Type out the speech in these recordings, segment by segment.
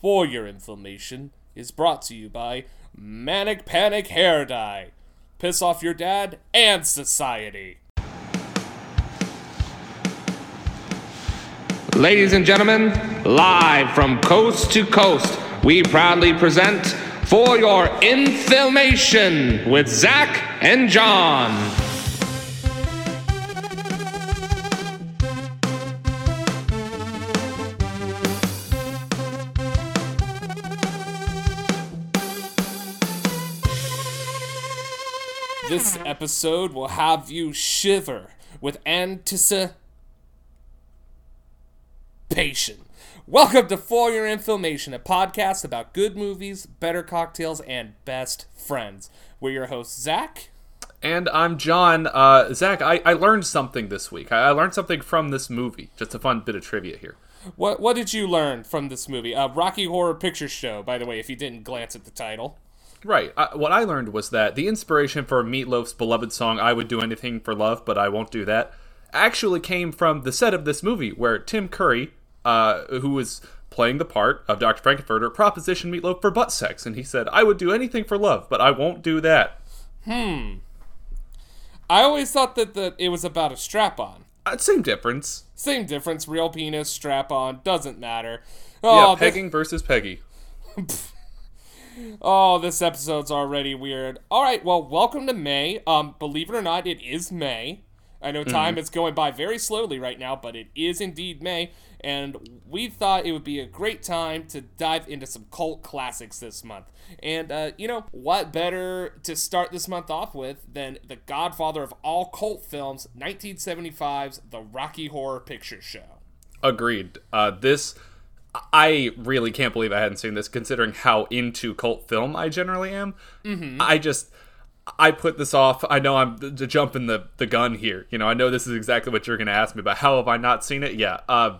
For Your Inflammation is brought to you by Manic Panic Hair Dye. Piss off your dad and society. Ladies and gentlemen, live from coast to coast, we proudly present For Your Inflammation with Zach and John. This episode will have you shiver with anticipation. Welcome to For Your Inflammation, a podcast about good movies, better cocktails, and best friends. We're your hosts, Zach. And I'm John. Uh, Zach, I, I learned something this week. I, I learned something from this movie. Just a fun bit of trivia here. What what did you learn from this movie? Uh, Rocky Horror Picture Show, by the way, if you didn't glance at the title. Right. Uh, what I learned was that the inspiration for Meatloaf's beloved song "I Would Do Anything for Love, but I Won't Do That" actually came from the set of this movie, where Tim Curry, uh, who was playing the part of Dr. Frank-N-Furter, propositioned Meatloaf for butt sex, and he said, "I would do anything for love, but I won't do that." Hmm. I always thought that the, it was about a strap on. Uh, same difference. Same difference, real penis, strap on, doesn't matter. Yeah, Oh, thi- pegging versus Peggy. oh, this episode's already weird. All right, well, welcome to May. Um, believe it or not, it is May. I know time is going by very slowly right now, but it is indeed May, and we thought it would be a great time to dive into some cult classics this month. And uh, you know what better to start this month off with than the godfather of all cult films, 1975's The Rocky Horror Picture Show. Agreed. Uh, this, I really can't believe I hadn't seen this, considering how into cult film I generally am. Mm-hmm. I just, I put this off. I know I'm th- jumping the the gun here. You know, I know this is exactly what you're going to ask me but How have I not seen it? Yeah, uh,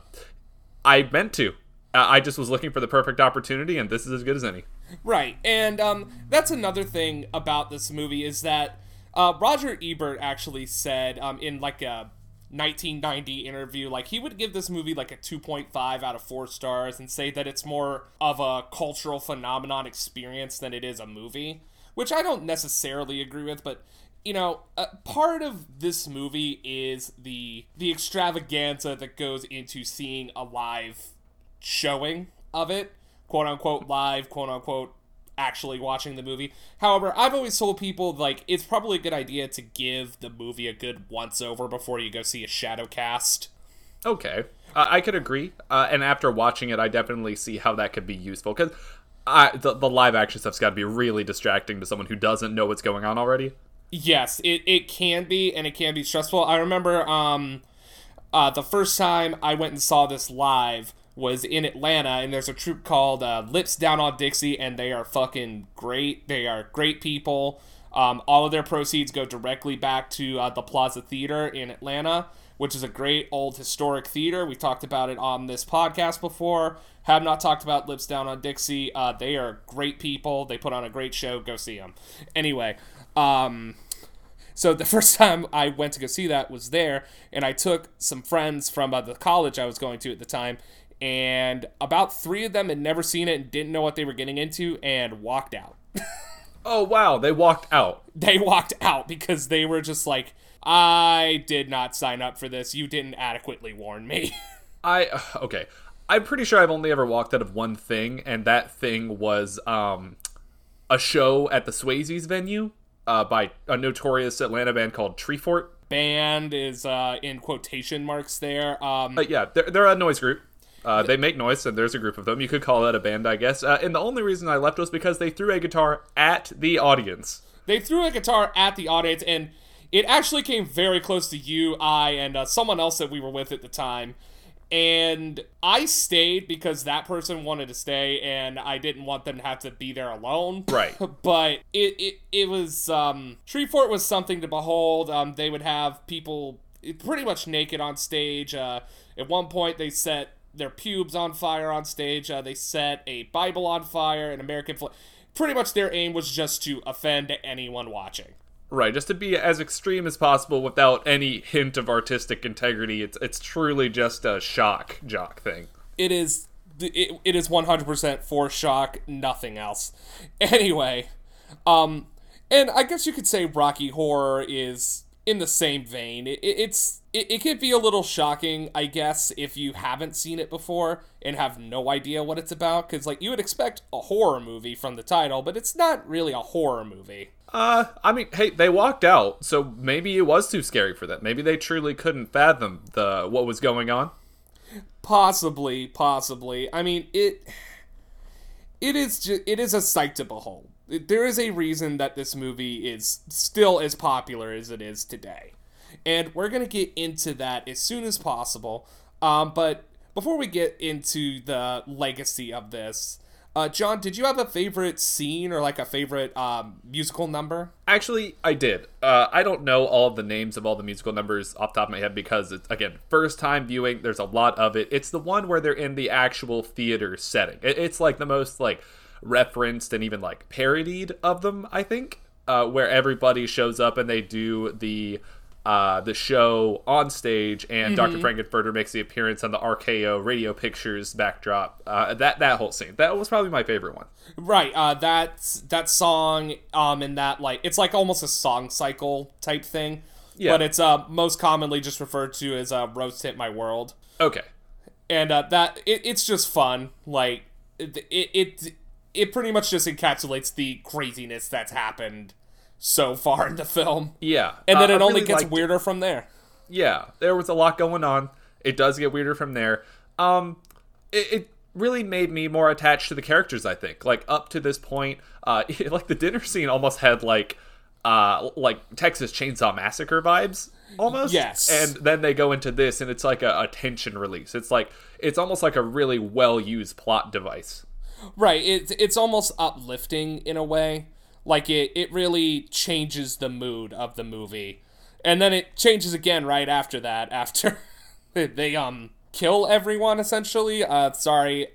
I meant to. Uh, I just was looking for the perfect opportunity, and this is as good as any. Right, and um, that's another thing about this movie is that uh, Roger Ebert actually said um, in like a 1990 interview, like he would give this movie like a 2.5 out of four stars and say that it's more of a cultural phenomenon experience than it is a movie, which I don't necessarily agree with, but. You know, part of this movie is the the extravaganza that goes into seeing a live showing of it, quote unquote live, quote unquote actually watching the movie. However, I've always told people like it's probably a good idea to give the movie a good once over before you go see a shadow cast. Okay, uh, I could agree. Uh, and after watching it, I definitely see how that could be useful because the, the live action stuff's got to be really distracting to someone who doesn't know what's going on already. Yes, it, it can be and it can be stressful. I remember um uh the first time I went and saw this live was in Atlanta and there's a troupe called uh, Lips Down on Dixie and they are fucking great. They are great people. Um, all of their proceeds go directly back to uh, the Plaza Theater in Atlanta, which is a great old historic theater. We've talked about it on this podcast before. Have not talked about Lips Down on Dixie. Uh, they are great people. They put on a great show. Go see them. Anyway, um, so the first time I went to go see that was there, and I took some friends from uh, the college I was going to at the time, and about three of them had never seen it and didn't know what they were getting into, and walked out. Oh wow, they walked out. they walked out because they were just like, I did not sign up for this. You didn't adequately warn me. I okay. I'm pretty sure I've only ever walked out of one thing, and that thing was um, a show at the Swayze's venue uh, by a notorious Atlanta band called Treefort. Band is uh, in quotation marks there. Um, But yeah, they're, they're a noise group. Uh, they make noise, and there's a group of them. You could call that a band, I guess. Uh, and the only reason I left was because they threw a guitar at the audience. they threw a guitar at the audience, and it actually came very close to you, I, and uh, someone else that we were with at the time. And I stayed because that person wanted to stay, and I didn't want them to have to be there alone. Right. but it, it, it was, um, Shreveport was something to behold. Um, they would have people pretty much naked on stage. Uh, at one point, they set their pubes on fire on stage. Uh, they set a Bible on fire, an American flag. Pretty much their aim was just to offend anyone watching. Right, just to be as extreme as possible without any hint of artistic integrity. It's it's truly just a shock jock thing. It is it, it is 100% for shock, nothing else. Anyway, um, and I guess you could say Rocky Horror is in the same vein. It, it, it's it, it could be a little shocking, I guess, if you haven't seen it before and have no idea what it's about, because like you would expect a horror movie from the title, but it's not really a horror movie. Uh, I mean, hey, they walked out, so maybe it was too scary for them. Maybe they truly couldn't fathom the what was going on. Possibly, possibly. I mean, it it is just it is a sight to behold. There is a reason that this movie is still as popular as it is today, and we're gonna get into that as soon as possible. Um, but before we get into the legacy of this, uh, John, did you have a favorite scene or like a favorite um, musical number? Actually, I did. Uh, I don't know all the names of all the musical numbers off top of my head because it's again first time viewing. There's a lot of it. It's the one where they're in the actual theater setting. It, it's like the most like referenced and even like parodied of them. I think uh, where everybody shows up and they do the uh, the show on stage, and Dr. Frank-N-Furter makes the appearance on the RKO Radio Pictures backdrop. Uh, that that whole scene that was probably my favorite one. Right. Uh, that that song, um, and that like it's like almost a song cycle type thing. Yeah. But it's uh most commonly just referred to as uh, "Rose Tint My World," Okay, and uh, that it, it's just fun. Like it, it it it pretty much just encapsulates the craziness that's happened so far in the film, yeah, and then Uh, it I only really gets weirder from there. yeah, there was a lot going on. It does get weirder from there. Um, it, it really made me more attached to the characters. I think, like up to this point, uh, like the dinner scene almost had like, uh, like Texas Chainsaw Massacre vibes almost. Yes. And then they go into this, and it's like a, a tension release. It's like it's almost like a really well used plot device. Right. It's it's almost uplifting in a way. Like it it really changes the mood of the movie. And then it changes again right after that after they um kill everyone essentially. Uh sorry.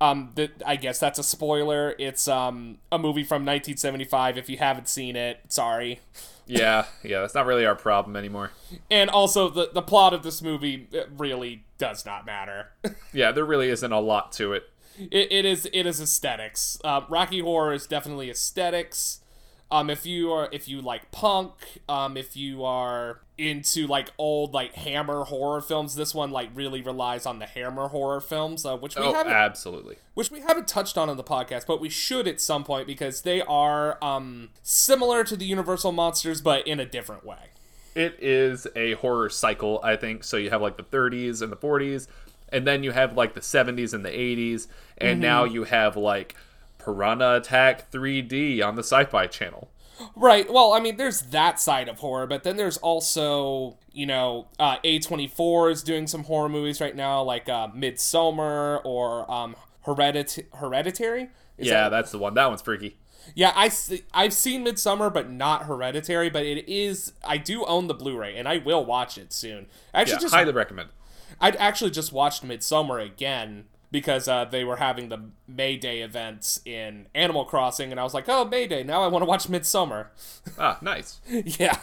Um th- I guess that's a spoiler. It's um a movie from 1975 if you haven't seen it. Sorry. Yeah, yeah, that's not really our problem anymore. And also the the plot of this movie really does not matter. Yeah, there really isn't a lot to it. It, it is it is aesthetics. Uh, Rocky Horror is definitely aesthetics. Um, if you are if you like punk, um, if you are into like old like Hammer horror films, this one like really relies on the Hammer horror films, uh, which we Oh, haven't absolutely. which we haven't touched on in the podcast, but we should at some point because they are um similar to the Universal monsters, but in a different way. It is a horror cycle, I think. So you have like the 30s and the 40s, and then you have like the 70s and the 80s, and now you have like Piranha Attack 3D on the Sci Fi channel. Right. Well, I mean, there's that side of horror, but then there's also, you know, uh, A24 is doing some horror movies right now, like uh, Midsommar or um, Heredit- Hereditary. Is yeah, that- that's the one. That one's freaky. yeah. I see, I've seen Midsommar, but not Hereditary. But it is. I do own the Blu-ray, and I will watch it soon. I actually Yeah, just highly recommend. I'd actually just watched Midsommar again because uh, they were having the May Day events in Animal Crossing, and I was like, oh, May Day. Now I want to watch Midsommar. Ah, nice. Yeah.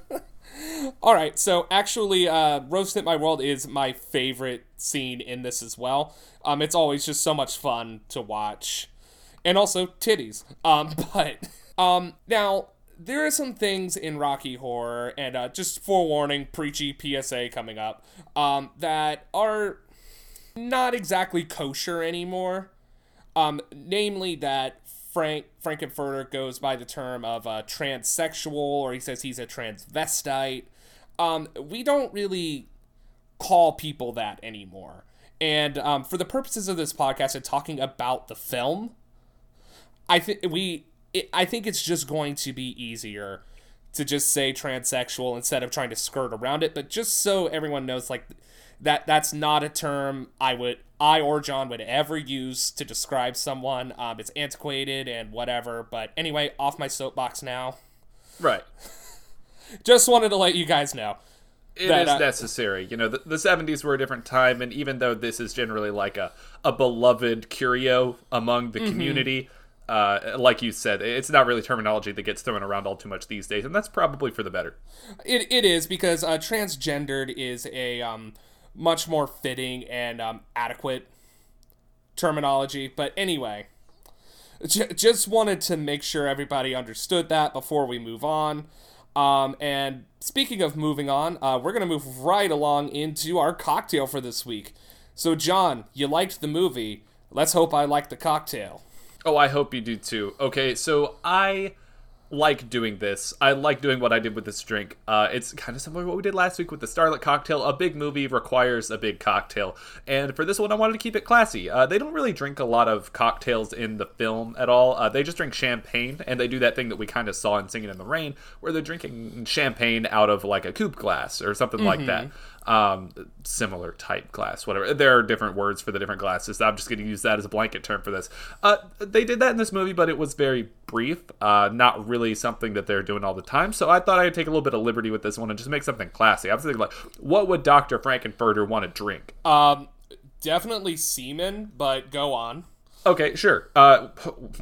All right. So actually, uh, "Rose Tint My World" is my favorite scene in this as well. Um, it's always just so much fun to watch, and also titties. Um, but um, now there are some things in Rocky Horror, and uh, just forewarning, preachy PSA coming up, um, that are not exactly kosher anymore. Um, namely that Frank Frank-N-Furter goes by the term of uh, transsexual, or he says he's a transvestite. Um, we don't really call people that anymore. And um, for the purposes of this podcast and talking about the film, I think we, it, I think it's just going to be easier to just say transsexual instead of trying to skirt around it. But just so everyone knows, like that, that's not a term I would, I or John would ever use to describe someone. Um, it's antiquated and whatever. But anyway, off my soapbox now. Right. Just wanted to let you guys know. It is That, uh, necessary. You know, the, the 70s were a different time, and even though this is generally like a, a beloved curio among Mm-hmm. the community, uh, like you said, it's not really terminology that gets thrown around all too much these days, and that's probably for the better. It, it is because uh, transgendered is a um, much more fitting and um, adequate terminology. But anyway, j- just wanted to make sure everybody understood that before we move on. Um, and speaking of moving on, uh, we're going to move right along into our cocktail for this week. So, John, you liked the movie. Let's hope I like the cocktail. Oh, I hope you do too. Okay, so I like doing this. I like doing what I did with this drink. Uh, it's kind of similar to what we did last week with the Starlit cocktail. A big movie requires a big cocktail, and for this one, I wanted to keep it classy. Uh, they don't really drink a lot of cocktails in the film at all. Uh, they just drink champagne, and they do that thing that we kind of saw in Singing in the Rain, where they're drinking champagne out of like a coupe glass or something mm-hmm. like that um, similar type glass, whatever. There are different words for the different glasses. I'm just going to use that as a blanket term for this. Uh, they did that in this movie, but it was very brief, uh, not really something that they're doing all the time. So I thought I'd take a little bit of liberty with this one and just make something classy. I was thinking like, what would Doctor Frank-N-Furter want to drink? Um, definitely semen, but go on. Okay, sure. Uh,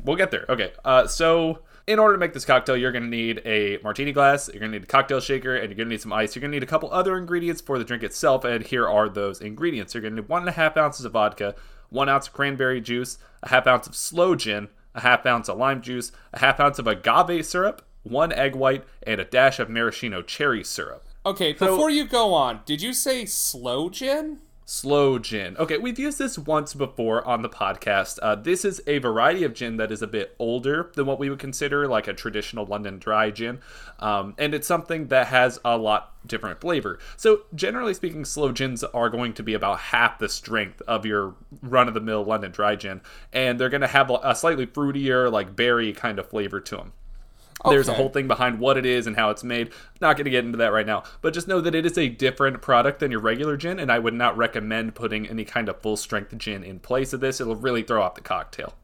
we'll get there. Okay, uh, so in order to make this cocktail, you're going to need a martini glass, you're going to need a cocktail shaker, and you're going to need some ice. You're going to need a couple other ingredients for the drink itself, and here are those ingredients. You're going to need one and a half ounces of vodka, one ounce of cranberry juice, a half ounce of sloe gin, a half ounce of lime juice, a half ounce of agave syrup, one egg white, and a dash of maraschino cherry syrup. Okay, so, before you go on, did you say sloe gin? Sloe gin. Okay, we've used this once before on the podcast. Uh, this is a variety of gin that is a bit older than what we would consider like a traditional London dry gin, um, and it's something that has a lot different flavor. So, generally speaking, sloe gins are going to be about half the strength of your run of the mill London dry gin, and they're going to have a slightly fruitier, like berry kind of flavor to them. Okay. There's a whole thing behind what it is and how it's made. Not going to get into that right now, but just know that it is a different product than your regular gin, and I would not recommend putting any kind of full strength gin in place of this. It'll really throw off the cocktail.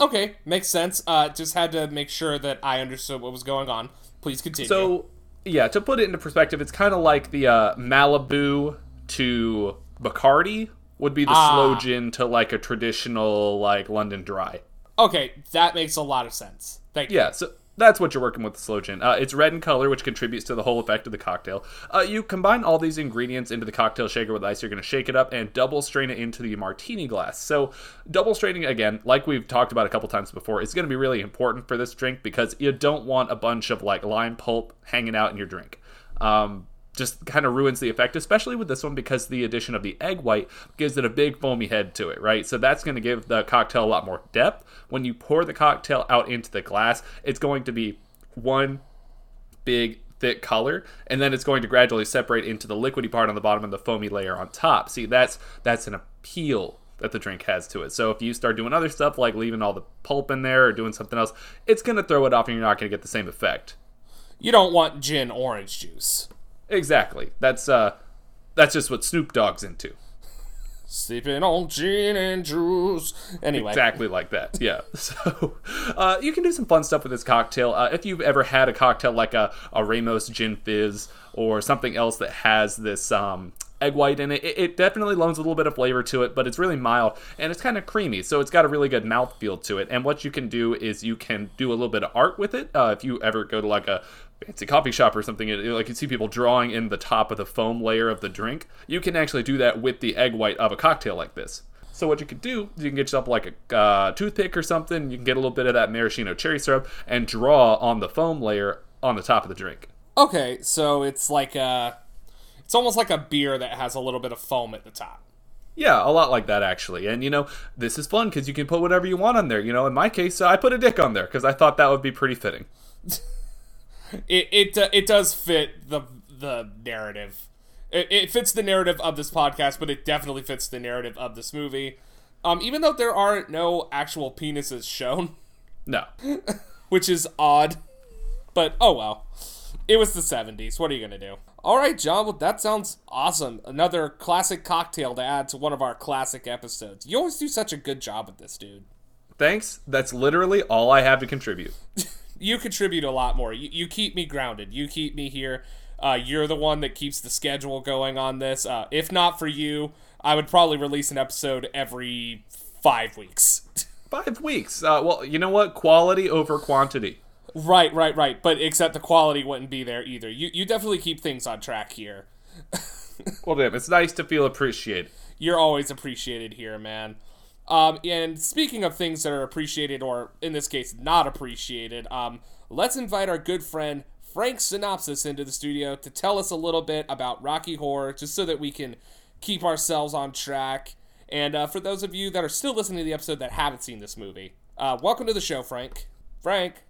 Okay, makes sense. Uh, just had to make sure that I understood what was going on. Please continue. So, yeah, to put it into perspective, it's kind of like the uh, Malibu to Bacardi would be the ah. sloe gin to like a traditional like London Dry. Okay, that makes a lot of sense. Thank you. Yeah, so that's what you're working with the sloe gin. Uh, it's red in color, which contributes to the whole effect of the cocktail. Uh, you combine all these ingredients into the cocktail shaker with ice. You're going to shake it up and double strain it into the martini glass. So, double straining again, like we've talked about a couple times before, is going to be really important for this drink because you don't want a bunch of like lime pulp hanging out in your drink. Um, just kind of ruins the effect, especially with this one because the addition of the egg white gives it a big foamy head to it, right? So that's going to give the cocktail a lot more depth. When you pour the cocktail out into the glass, it's going to be one big thick color and then it's going to gradually separate into the liquidy part on the bottom and the foamy layer on top. See, that's that's an appeal that the drink has to it. So if you start doing other stuff like leaving all the pulp in there or doing something else, it's going to throw it off and you're not going to get the same effect. You don't want gin orange juice. Exactly. That's uh that's just what Snoop Dogg's into. Sipping on gin and juice. Anyway. Exactly like that. Yeah. So uh, you can do some fun stuff with this cocktail. Uh, if you've ever had a cocktail like a, a Ramos Gin Fizz or something else that has this um, egg white in it, it, it definitely loans a little bit of flavor to it, but it's really mild and it's kind of creamy. So it's got a really good mouth feel to it. And what you can do is you can do a little bit of art with it. Uh, if you ever go to like a fancy coffee shop or something, like you see people drawing in the top of the foam layer of the drink, you can actually do that with the egg white of a cocktail like this. So what you could do you can get yourself like a uh, toothpick or something. You can get a little bit of that maraschino cherry syrup and draw on the foam layer on the top of the drink. Okay, so it's like a, it's almost like a beer that has a little bit of foam at the top. Yeah, a lot like that actually. And you know, this is fun because you can put whatever you want on there. You know, in my case, I put a dick on there because I thought that would be pretty fitting. it it uh, it does fit the the narrative. It, it fits the narrative of this podcast, but it definitely fits the narrative of this movie. Um, even though there are no actual penises shown. No. which is odd. But oh well. It was the 70s. What are you going to do? All right, John. Well, that sounds awesome. Another classic cocktail to add to one of our classic episodes. You always do such a good job with this, dude. Thanks. That's literally all I have to contribute. you contribute a lot more. You, you keep me grounded. You keep me here. Uh, you're the one that keeps the schedule going on this. Uh, if not for you, I would probably release an episode every five weeks. five weeks. Uh, well, you know what? Quality over quantity. Right, right, right. But except the quality wouldn't be there either. You you definitely keep things on track here. well, damn, it's nice to feel appreciated. You're always appreciated here, man. Um, and speaking of things that are appreciated, or in this case, not appreciated, um, let's invite our good friend Frank Synopsis into the studio to tell us a little bit about Rocky Horror, just so that we can keep ourselves on track. And uh, for those of you that are still listening to the episode that haven't seen this movie, uh, welcome to the show, Frank. Frank.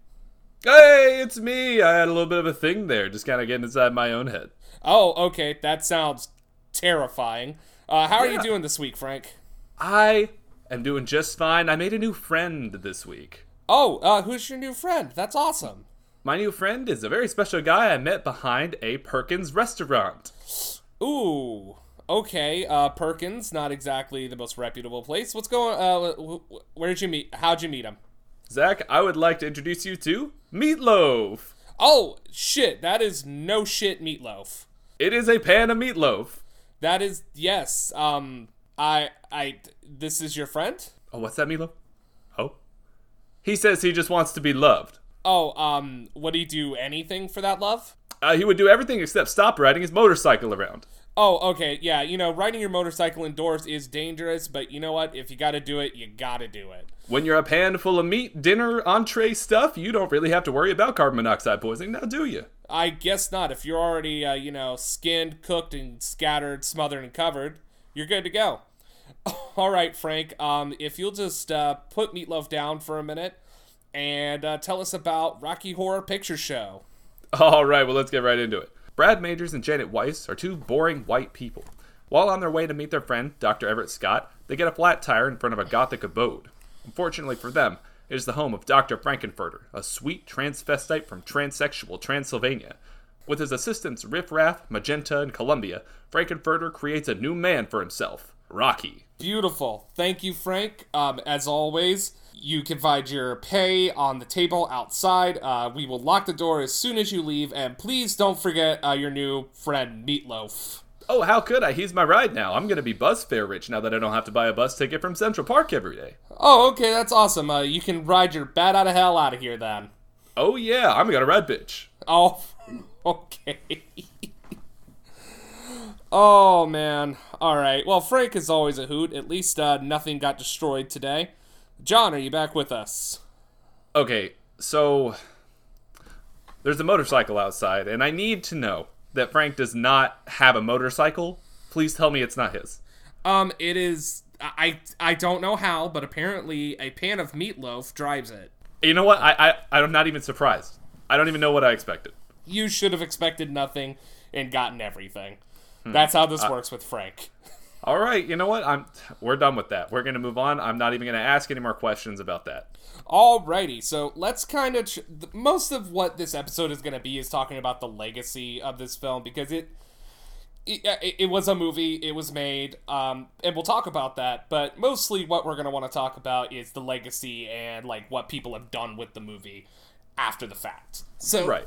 Hey, it's me. I had a little bit of a thing there, just kind of getting inside my own head. Oh, okay. That sounds terrifying. Uh, how are you doing this week, Frank? I am doing just fine. I made a new friend this week. Oh, uh, who's your new friend? That's awesome. My new friend is a very special guy I met behind a Perkins restaurant. Ooh. Okay, uh, Perkins, not exactly the most reputable place. What's going? Uh, wh- wh- where'd you meet? How'd you meet him? Zach, I would like to introduce you to Meatloaf. Oh shit! That is no shit meatloaf. It is a pan of meatloaf. That is yes. Um, I, I, this is your friend. Oh, what's that, Milo? Oh. He says he just wants to be loved. Oh, um, would he do anything for that love? Uh, he would do everything except stop riding his motorcycle around. Oh, okay, yeah. You know, riding your motorcycle indoors is dangerous, but you know what? If you got to do it, you got to do it. When you're a pan full of meat, dinner, entree stuff, you don't really have to worry about carbon monoxide poisoning, now do you? I guess not. If you're already, uh, you know, skinned, cooked, and scattered, smothered, and covered, you're good to go. All right, Frank. Um, if you'll just uh, put Meatloaf down for a minute and uh, tell us about Rocky Horror Picture Show. All right, well, let's get right into it. Brad Majors and Janet Weiss are two boring white people. While on their way to meet their friend, Dr. Everett Scott, they get a flat tire in front of a gothic abode. Unfortunately for them, it is the home of Dr. Frank-N-Furter, a sweet transvestite from transsexual Transylvania. With his assistants Riff Raff, Magenta, and Columbia, Frank-N-Furter creates a new man for himself, Rocky. Beautiful. Thank you, Frank. Um, as always, you can find your pay on the table outside. Uh, we will lock the door as soon as you leave, and please don't forget uh, your new friend Meatloaf. Oh, how could I? He's my ride now. I'm gonna be bus fare rich now that I don't have to buy a bus ticket from Central Park every day. Oh, okay, that's awesome. Uh, you can ride your bat out of hell out of here then. Oh yeah, I'm gonna ride bitch. Oh, okay. oh man. All right. Well, Frank is always a hoot. At least uh, nothing got destroyed today. John, are you back with us? Okay, so there's a motorcycle outside, and I need to know that Frank does not have a motorcycle. Please tell me it's not his. Um, it is. I I don't know how, but apparently a pan of meatloaf drives it. You know what? I, I I'm not even surprised. I don't even know what I expected. You should have expected nothing and gotten everything. Hmm. That's how this uh, works with Frank. All right, you know what? I'm we're done with that. We're gonna move on. I'm not even gonna ask any more questions about that. Alrighty, so let's kind of. Most of what this episode is going to be is talking about the legacy of this film because it. It, uh, it- it was a movie, it was made, um, and we'll talk about that. But mostly, what we're going to want to talk about is the legacy and like what people have done with the movie after the fact. So, Right,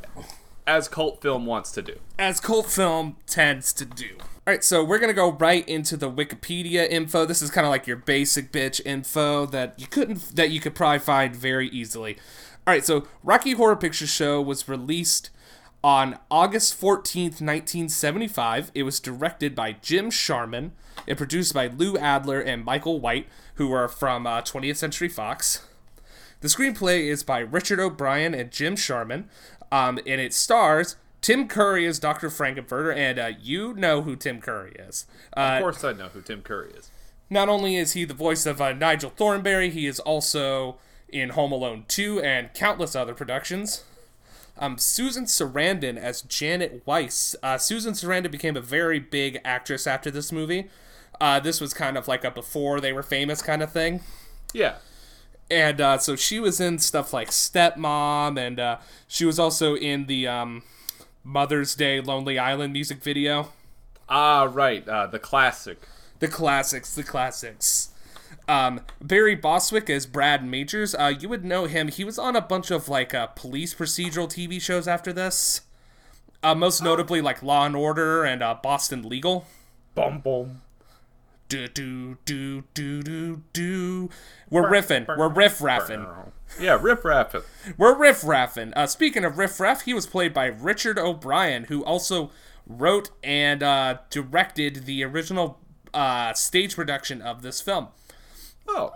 as cult film wants to do. as cult film tends to do. All right, so we're gonna go right into the Wikipedia info. This is kind of like your basic bitch info that you couldn't that you could probably find very easily. All right, so Rocky Horror Picture Show was released on August 14th, 1975. It was directed by Jim Sharman and produced by Lou Adler and Michael White, who are from uh, 20th Century Fox. The screenplay is by Richard O'Brien and Jim Sharman, um, and it stars Tim Curry as Dr. Frank-N-Furter, and uh, you know who Tim Curry is. Uh, Of course, I know who Tim Curry is. not only is he the voice of uh, Nigel Thornberry, he is also in Home Alone 2 and countless other productions. Um, Susan Sarandon as Janet Weiss. Uh, Susan Sarandon became a very big actress after this movie. Uh, this was kind of like a before they were famous kind of thing. Yeah. And uh, so she was in stuff like Stepmom, and uh, she was also in the um, Mother's Day Lonely Island music video. Ah, right. Uh, the classic. The classics, the classics. Um, Barry Bostwick as Brad Majors. Uh, you would know him. He was on a bunch of like uh, police procedural TV shows after this. Uh, most notably, like Law and Order and uh, Boston Legal. Boom, boom. Do do do do do do. We're riffing. We're riff raffing. Yeah, Riff raffing. We're riff raffing. Uh, speaking of riff raff, he was played by Richard O'Brien, who also wrote and uh, directed the original uh, stage production of this film. Oh,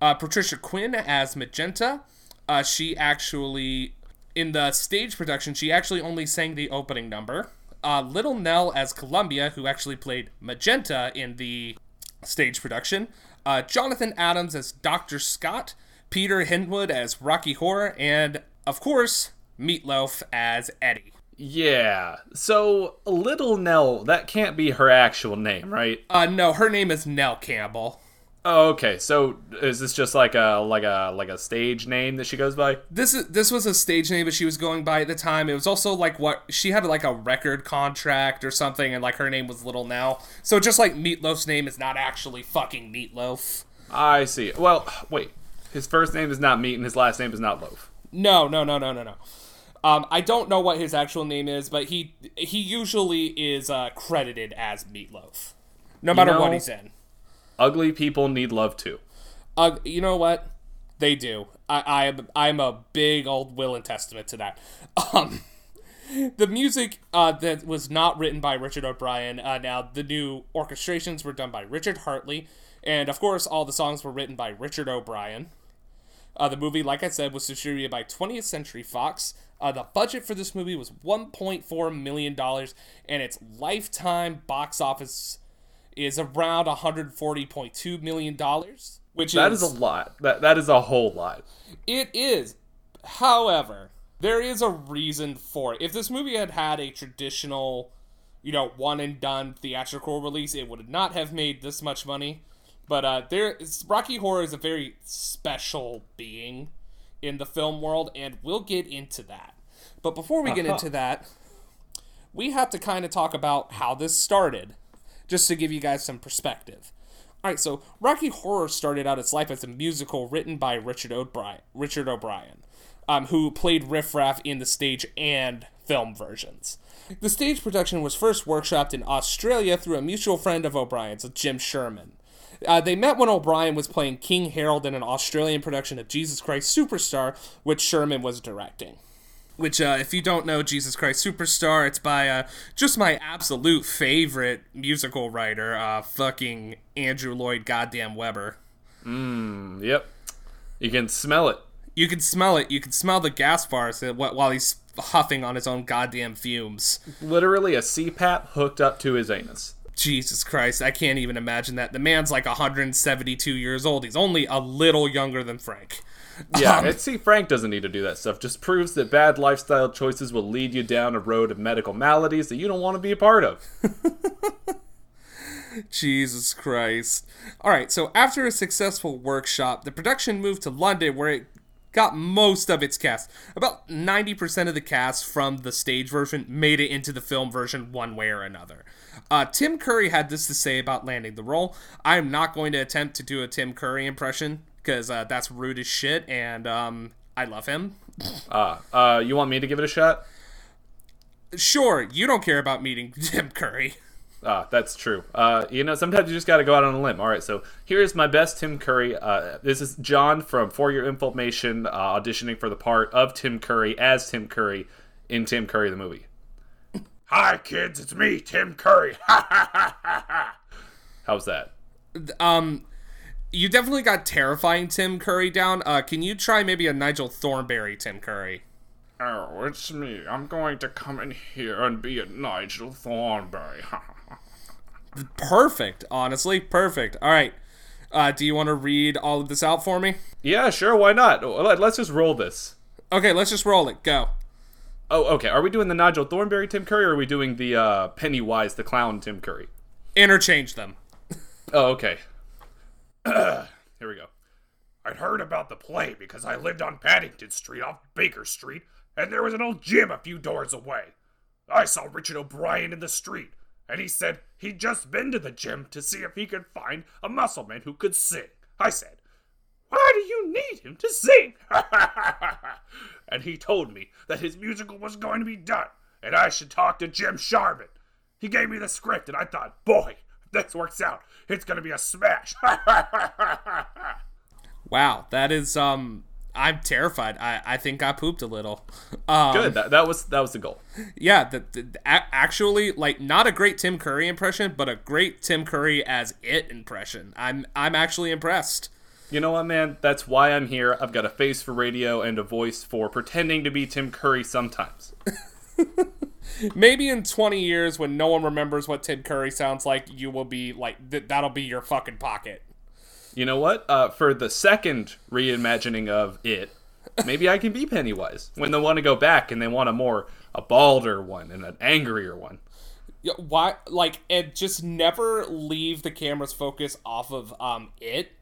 Uh, Patricia Quinn as Magenta. Uh, she actually, in the stage production, she actually only sang the opening number. Uh, Little Nell as Columbia, who actually played Magenta in the stage production. Uh, Jonathan Adams as Dr. Scott. Peter Hinwood as Rocky Horror. And, of course, Meatloaf as Eddie. yeah. So Little Nell, that can't be her actual name, right? Uh, no, her name is Nell Campbell. Oh, okay. So is this just like a like a like a stage name that she goes by? This is this was a stage name that she was going by at the time. It was also like what she had like a record contract or something, and like her name was Little Nell. So just like Meatloaf's name is not actually fucking Meatloaf. I see. Well, wait. His first name is not Meat and his last name is not Loaf. No, no, no, no, no, no. Um, I don't know what his actual name is, but he he usually is uh, credited as Meatloaf, no matter know- what he's in. Ugly people need love too. Uh, you know what? They do. I, I am I'm a big old will and testament to that. Um, the music uh, that was not written by Richard O'Brien. Uh, now the new orchestrations were done by Richard Hartley, and of course all the songs were written by Richard O'Brien. Uh, the movie, like I said, was distributed by 20th Century Fox. Uh, the budget for this movie was 1.4 million dollars, and its lifetime box office is around 140.2 million dollars, which That is is a lot. That that is a whole lot. it is. However, there is a reason for it. If this movie had had a traditional, you know, one and done theatrical release, it would not have made this much money. But uh, there, is, Rocky Horror is a very special being in the film world, and we'll get into that. But before we get into that, we have to kind of talk about how this started, just to give you guys some perspective. All right, so Rocky Horror started out its life as a musical written by Richard O'Brien, Richard O'Brien, um, who played Riff Raff in the stage and film versions. The stage production was first workshopped in Australia through a mutual friend of O'Brien's, Jim Sharman. Uh, they met when O'Brien was playing King Herod in an Australian production of Jesus Christ Superstar, which Sharman was directing which uh, if you don't know jesus christ superstar it's by uh, just my absolute favorite musical writer uh, fucking andrew lloyd goddamn Webber Hmm, Yep. You can smell it. you can smell it. You can smell the gas bars while he's huffing on his own goddamn fumes. Literally a CPAP hooked up to his anus. jesus christ. I can't even imagine that. The man's like 172 years old. He's only a little younger than frank Yeah, Um, and see, Frank doesn't need to do that stuff. Just proves that bad lifestyle choices will lead you down a road of medical maladies that you don't want to be a part of. Jesus Christ. All right, so after a successful workshop, the production moved to London where it got most of its cast. About 90% of the cast from the stage version made it into the film version one way or another. Uh, Tim Curry had this to say about landing the role. I am not going to attempt to do a Tim Curry impression because uh, that's rude as shit and um, I love him. Uh, uh, you want me to give it a shot? Sure, you don't care about meeting Tim Curry. Ah, that's true. Uh, you know, sometimes you just got to go out on a limb. All right, so here's my best Tim Curry. Uh, this is John from For Your Inflammation, uh, auditioning for the part of Tim Curry as Tim Curry in Tim Curry the movie. Hi, kids, it's me, Tim Curry. How's that? Um, you definitely got terrifying Tim Curry down. Uh, can you try maybe a Nigel Thornberry Tim Curry? Oh, it's me. I'm going to come in here and be a Nigel Thornberry. Perfect, honestly, perfect. All right. Uh, do you want to read all of this out for me? yeah, sure, why not? Let- Let's just roll this. Okay, let's just roll it. Go. Oh, okay. Are we doing the Nigel Thornberry Tim Curry or are we doing the uh, Pennywise the Clown Tim Curry? Interchange them. Oh, okay. Here we go. I'd heard about the play because I lived on Paddington Street off Baker Street, and there was an old gym a few doors away. I saw Richard O'Brien in the street, and he said he'd just been to the gym to see if he could find a muscle man who could sing. I said, Why do you need him to sing? and he told me that his musical was going to be done, and I should talk to Jim Sharman. He gave me the script, and I thought, boy, this works out, it's going to be a smash. Wow, that is um. I'm terrified. I, I think I pooped a little. Um, Good. That, that was that was the goal. Yeah, the, the, actually, like not a great Tim Curry impression, but a great Tim Curry as it impression. I'm I'm actually impressed. You know what, man? That's why I'm here. I've got a face for radio and a voice for pretending to be Tim Curry sometimes. Maybe in 20 years, when no one remembers what Tim Curry sounds like, you will be like, th- that'll be your fucking pocket. You know what? Uh, for the second reimagining of it, maybe I can be Pennywise when they want to go back and they want a more a balder one and an angrier one. Yeah, why like and just never leave the camera's focus off of um it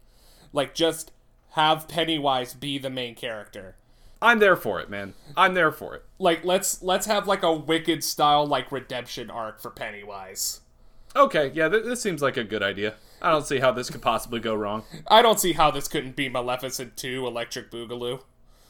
like just have pennywise be the main character I'm there for it, man. I'm there for it. like let's let's have like a wicked style like redemption arc for pennywise Okay, yeah, th- this seems like a good idea. I don't see how this could possibly go wrong. i don't see how this couldn't be maleficent 2 electric boogaloo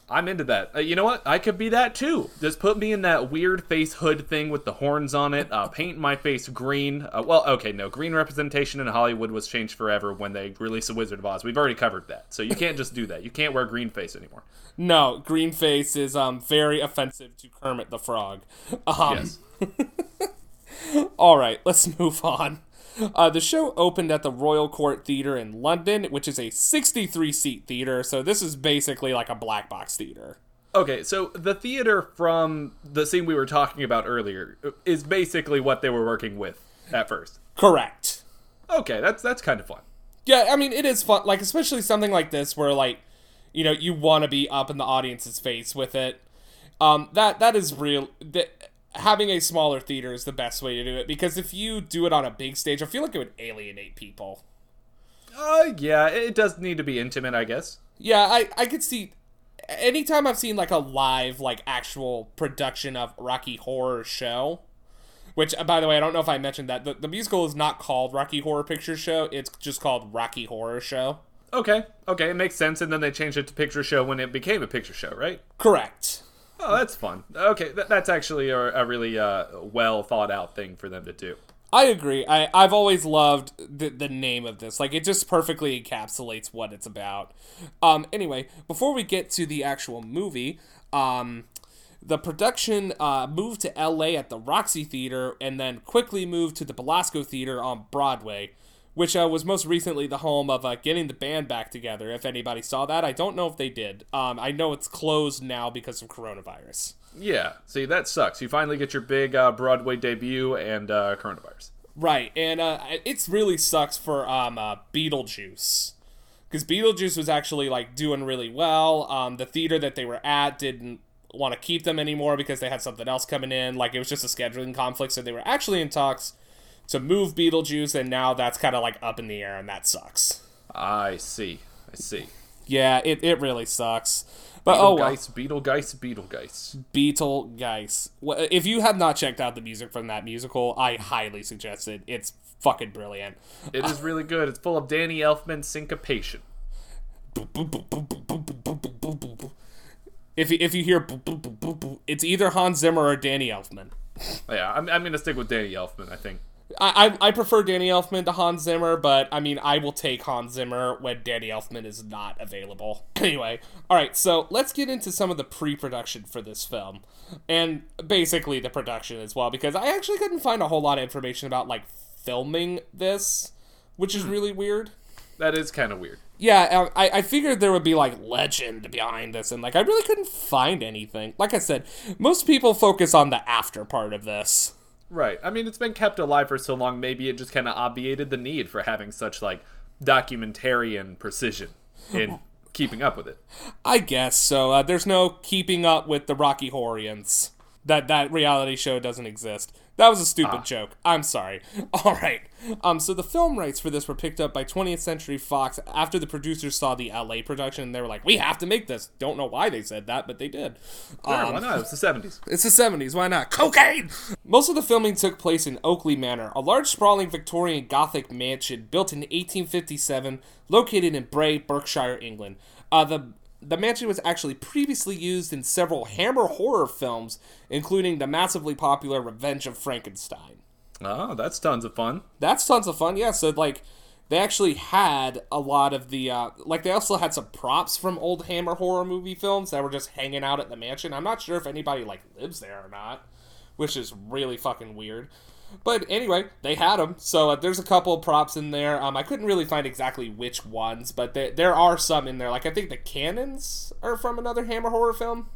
I'm into that. Uh, you know what? I could be that too. Just put me in that weird face hood thing with the horns on it. Uh, paint my face green. Uh, well, okay, no. Green representation in Hollywood was changed forever when they released The Wizard of Oz. We've already covered that. So you can't just do that. You can't wear green face anymore. no green face is um very offensive to kermit the frog um Yes. All right, let's move on. Uh, the show opened at the Royal Court Theatre in London, which is a 63 seat theater, so this is basically like a black box theater. Okay, so the theater from the scene we were talking about earlier is basically what they were working with at first. Correct. Okay, that's that's kind of fun. Yeah, I mean, it is fun, like, especially something like this where, like, you know, you want to be up in the audience's face with it. Um, that that is real. That, having a smaller theater is the best way to do it because if you do it on a big stage, I feel like it would alienate people. Uh, yeah, it does need to be intimate, I guess. Yeah, I I could see anytime I've seen like a live like actual production of Rocky Horror Show, which uh, by the way I don't know if I mentioned that the, the musical is not called Rocky Horror Picture Show, it's just called Rocky Horror Show. Okay, okay, it makes sense. And then they changed it to picture show when it became a picture show, right? Correct. Oh, that's fun. Okay, th- that's actually a, a really uh, well thought out thing for them to do. I agree. I, I've always loved the, the name of this. Like, it just perfectly encapsulates what it's about. Um, anyway, before we get to the actual movie, um, the production uh, moved to LA at the Roxy Theater and then quickly moved to the Belasco Theater on Broadway, which uh, was most recently the home of uh, getting the band back together. If anybody saw that, I don't know if they did. Um, I know it's closed now because of coronavirus. Yeah, see, that sucks. You finally get your big uh, Broadway debut and uh, coronavirus. Right, and uh, it's really sucks for um, uh, Beetlejuice because Beetlejuice was actually like doing really well. Um, the theater that they were at didn't want to keep them anymore because they had something else coming in. Like it was just a scheduling conflict, so they were actually in talks to move Beetlejuice, and now that's kind of like up in the air, and that sucks. I see. I see. Yeah, it, it really sucks. But oh well. Beetlegeist, Beetlegeist, Beetlegeist. Well, If you have not checked out the music from that musical, I highly suggest it. It's fucking brilliant. It is really good. It's full of Danny Elfman syncopation. If you, if you hear it's either Hans Zimmer or Danny Elfman. Yeah, I'm, I'm gonna stick with Danny Elfman. I think. I, I prefer Danny Elfman to Hans Zimmer, but I mean I will take Hans Zimmer when Danny Elfman is not available. Anyway, all right, so let's get into some of the pre-production for this film, and basically the production as well, because I actually couldn't find a whole lot of information about like filming this, which is hmm. really weird. That is kind of weird. Yeah, um, I, I figured there would be like legend behind this, and like I really couldn't find anything. Like I said, most people focus on the after part of this. Right. I mean, it's been kept alive for so long. Maybe it just kind of obviated the need for having such like documentarian precision in keeping up with it. I guess so. Uh, there's no keeping up with the Rocky Horrians. That that reality show doesn't exist. That was a stupid joke. I'm sorry. All right. Um. So the film rights for this were picked up by 20th Century Fox after the producers saw the LA production. and They were like, "We have to make this." Don't know why they said that, but they did. Um, why not? It was the 70s. It's the 70s, why not? Cocaine! Most of the filming took place in Oakley Manor, a large sprawling Victorian Gothic mansion built in 1857, located in Bray, Berkshire, England. Uh, the the mansion was actually previously used in several Hammer horror films, including the massively popular Revenge of Frankenstein. Oh, that's tons of fun. That's tons of fun, yeah. So like, they actually had a lot of the uh, like. They also had some props from old Hammer horror movie films that were just hanging out at the mansion. I'm not sure if anybody like lives there or not, which is really fucking weird. But anyway, they had them. So uh, there's a couple of props in there. Um, I couldn't really find exactly which ones, but there, there are some in there. Like I think the cannons are from another Hammer horror film.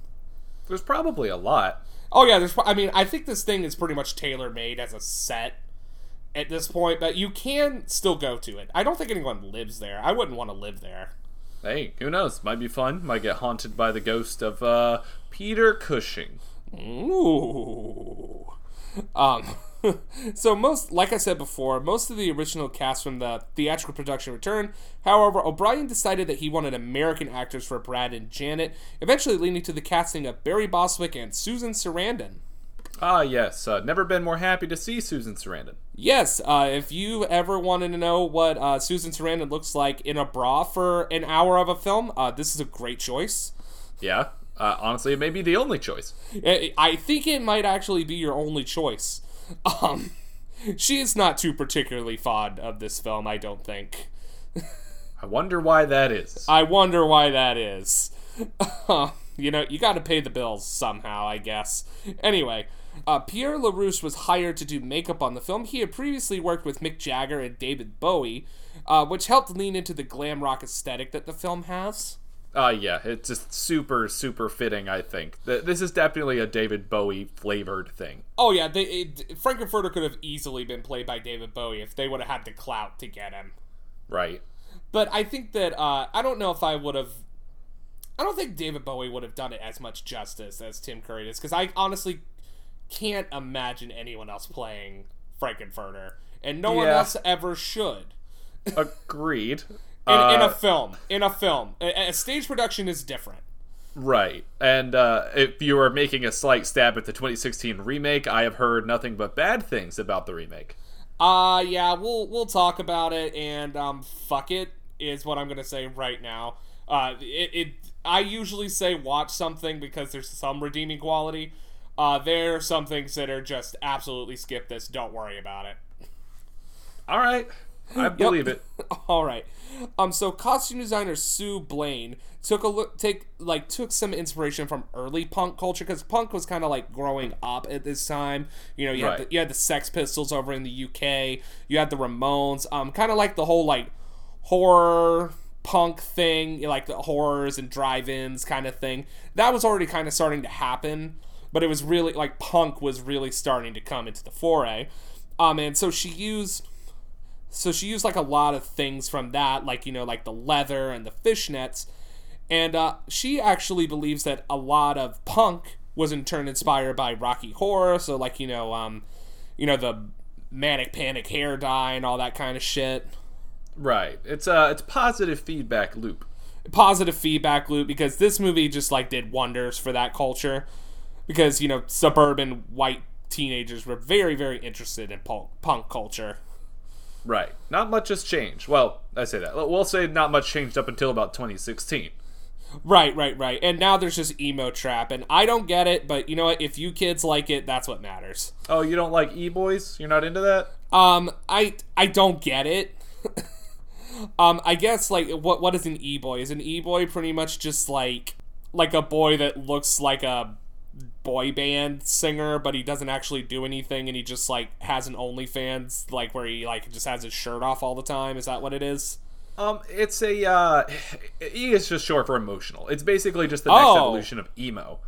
There's probably a lot. Oh yeah, there's. I mean, I think this thing is pretty much tailor made as a set at this point, but you can still go to it. I don't think anyone lives there. I wouldn't want to live there. Hey, who knows? Might be fun. Might get haunted by the ghost of uh, Peter Cushing. Ooh. Um. so most, like I said before, most of the original cast from the theatrical production returned. However, O'Brien decided that he wanted American actors for Brad and Janet, eventually leading to the casting of Barry Bostwick and Susan Sarandon. Ah, yes. Uh, never been more happy to see Susan Sarandon. Yes, uh, if you ever wanted to know what uh, Susan Sarandon looks like in a bra for an hour of a film, uh, this is a great choice. Yeah. Uh, honestly, it may be the only choice. I I think it might actually be your only choice. Um, she is not too particularly fond of this film, I don't think. I wonder why that is. I wonder why that is. you know, you got to pay the bills somehow, I guess. Anyway, uh, Pierre La Roche was hired to do makeup on the film. He had previously worked with Mick Jagger and David Bowie, uh, which helped lean into the glam rock aesthetic that the film has. Uh, yeah, it's just super, super fitting, I think. Th- This is definitely a David Bowie flavored thing. Oh yeah, they, it, Frank-N-Furter could have easily been played by David Bowie if they would have had the clout to get him. Right. But I think that uh, I don't know if I would have. I don't think David Bowie would have done it as much justice as Tim Curry does, because I honestly can't imagine anyone else playing Frank-N-Furter, and no one else ever should. Agreed. In, in Uh, a film, in a film, a, a stage production is different. Right. And uh, if you are making a slight stab at the 2016 remake, I have heard nothing but bad things about the remake. Uh yeah, we'll we'll talk about it and um fuck it is what I'm gonna say right now. Uh it, it I usually say watch something because there's some redeeming quality. Uh there are some things that are just absolutely skip this, don't worry about it. All right. I believe it. All right. Um so costume designer Sue Blane took a look take like took some inspiration from early punk culture cuz punk was kind of like growing up at this time. You know, you had the, you had the Sex Pistols over in the UK, you had the Ramones, um kind of like the whole like horror punk thing, like the horrors and drive-ins kind of thing. That was already kind of starting to happen, but it was really like punk was really starting to come into the foray. Um and so she used so she used like a lot of things from that, like you know, like the leather and the fishnets, and uh, she actually believes that a lot of punk was in turn inspired by Rocky Horror. So like you know, um, you know the manic panic hair dye and all that kind of shit. Right. It's a it's positive feedback loop. Positive feedback loop because this movie just like did wonders for that culture, because you know suburban white teenagers were very very interested in punk, punk culture. Right. Not much has changed. Well, I say that. We'll say not much changed up until about 2016. Right, right, right. And now there's just emo trap, and I don't get it, but you know what? If you kids like it, that's what matters. Oh, you don't like e-boys? You're not into that? Um, I I don't get it. um, I guess like what what is an e boy? Is an e boy pretty much just like like a boy that looks like a boy band singer, but he doesn't actually do anything, and he just like has an OnlyFans like where he like just has his shirt off all the time. Is that what it is? Um, it's a uh, E is just short for emotional. It's basically just the next Oh. evolution of emo.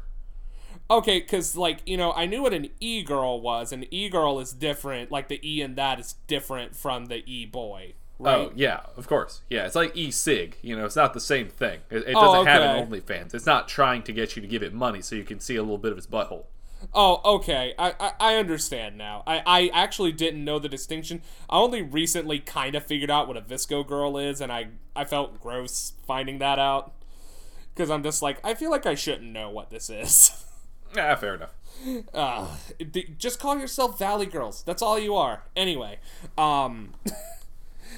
Okay, because like you know, I knew what an e girl was, An e girl is different. Like the e in that is different from the e boy, right? Oh yeah, of course. Yeah, it's like e-cig. You know, it's not the same thing. It, it Oh, doesn't have okay. an OnlyFans. It's not trying to get you to give it money so you can see a little bit of its butthole. Oh, okay. I, I, I understand now. I, I actually didn't know the distinction. I only recently kind of figured out what a VSCO girl is, and I, I felt gross finding that out. Because I'm just like, I feel like I shouldn't know what this is. Ah, fair enough. uh, just call yourself Valley Girls. That's all you are. Anyway, um,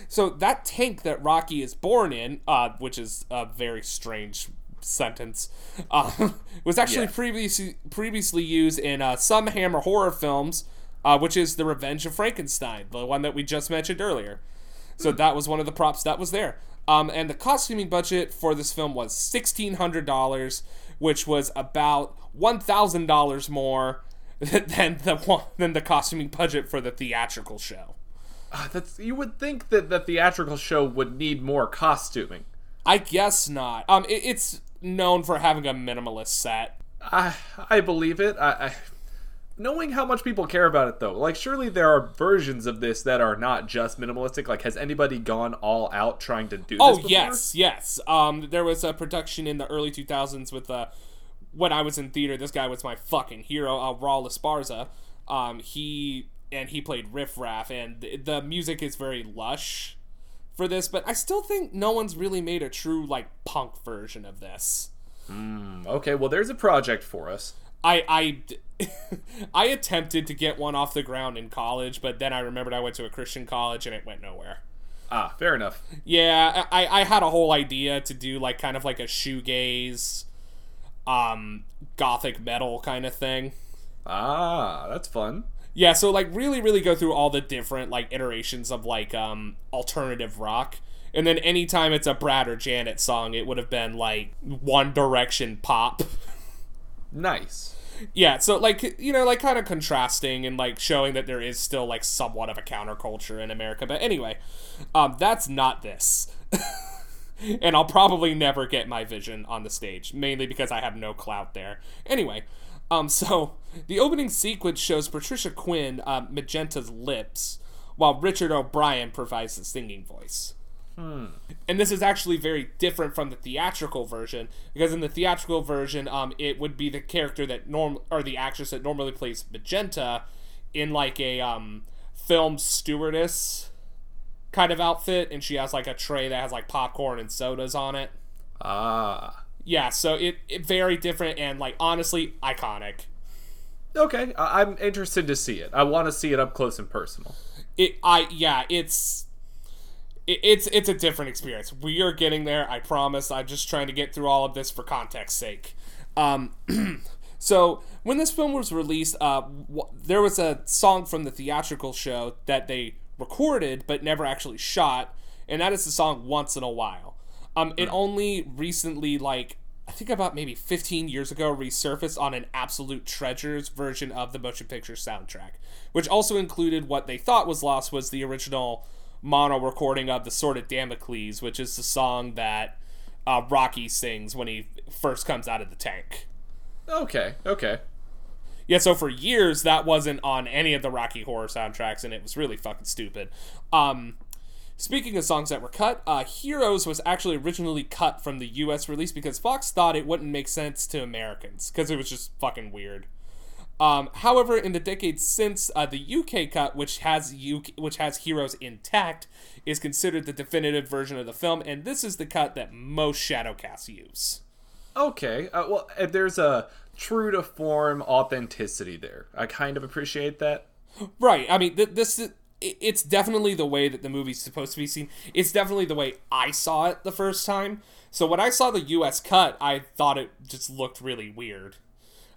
so that tank that Rocky is born in, uh, which is a very strange sentence, uh, was actually Yeah. previously previously used in uh, some Hammer horror films, uh, which is The Revenge of Frankenstein, the one that we just mentioned earlier. So that was one of the props that was there. Um, and the costuming budget for this film was sixteen hundred dollars, which was about one thousand dollars more than the than the costuming budget for the theatrical show. Uh, that's you would think that the theatrical show would need more costuming. I guess not. Um, it, it's known for having a minimalist set. I I believe it. I, I knowing how much people care about it though. Like surely there are versions of this that are not just minimalistic. Like has anybody gone all out trying to do Oh yes, yes. Um, there was a production in the early 2000s with uh, when I was in theater. This guy was my fucking hero, uh, Raul Esparza. Um, he and he played Riff Raff, and the, the music is very lush for this. But I still think no one's really made a true like punk version of this. Okay, well there's a project for us. I I I attempted to get one off the ground in college, but then I remembered I went to a Christian college and it went nowhere. Ah, fair enough. Yeah, I, I had a whole idea to do like kind of like a shoegaze, um, gothic metal kind of thing. Ah, that's fun. Yeah, so like really, really go through all the different like iterations of like um alternative rock. And then anytime it's a Brad or Janet song, it would have been like One Direction pop. Nice. Yeah, so like you know, like kind of contrasting and like showing that there is still like somewhat of a counterculture in America. But anyway, um, that's not this. and I'll probably never get my vision on the stage, mainly because I have no clout there. Anyway, um, so the opening sequence shows Patricia Quinn, uh, Magenta's lips, while Richard O'Brien provides the singing voice. Hmm. And this is actually very different from the theatrical version because in the theatrical version, um, it would be the character that norm or the actress that normally plays Magenta in like a um film stewardess kind of outfit, and she has like a tray that has like popcorn and sodas on it. Ah. Yeah, so it, it very different and like honestly iconic. Okay, I- I'm interested to see it. I want to see it up close and personal. It I yeah, it's it, it's it's a different experience. We are getting there, I promise. I'm just trying to get through all of this for context's sake. Um so when this film was released, uh w- there was a song from the theatrical show that they recorded but never actually shot, and that is the song Once in a While. Um it only recently like I think about maybe 15 years ago resurfaced on an Absolute Treasures version of the motion picture soundtrack, which also included what they thought was lost was the original mono recording of the Sword of Damocles, which is the song that uh, Rocky sings when he first comes out of the tank. Okay, okay. Yeah, so for years that wasn't on any of the Rocky Horror soundtracks, and it was really fucking stupid. Um, speaking of songs that were cut, uh, Heroes was actually originally cut from the U.S. release because Fox thought it wouldn't make sense to Americans because it was just fucking weird. Um, however, in the decades since, uh, the UK cut, which has UK, which has Heroes intact, is considered the definitive version of the film, and this is the cut that most Shadowcasts use. Okay. Uh, well, there's a true to form authenticity there. I kind of appreciate that. Right. I mean, th- this it's definitely the way that the movie's supposed to be seen. It's definitely the way I saw it the first time. So when I saw the US cut, I thought it just looked really weird.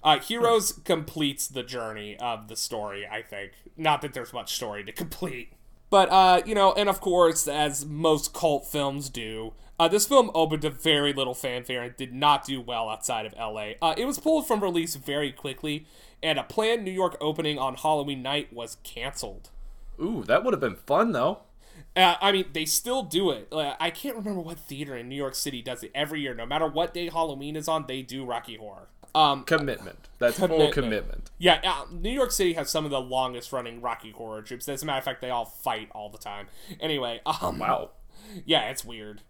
Uh, Heroes completes the journey of the story, I think. Not that there's much story to complete. But, uh, you know, and of course, as most cult films do, uh, this film opened to very little fanfare and did not do well outside of LA. Uh, it was pulled from release very quickly, and a planned New York opening on Halloween night was canceled. Ooh, that would have been fun though. Uh, I mean, they still do it. Uh, I can't remember what theater in New York City does it every year. No matter what day Halloween is on, they do Rocky Horror. Um, Commitment. That's full Commitment. commitment. yeah, uh, New York City has some of the longest running Rocky Horror troops. As a matter of fact, they all fight all the time. Anyway, um, Wow. yeah, it's weird.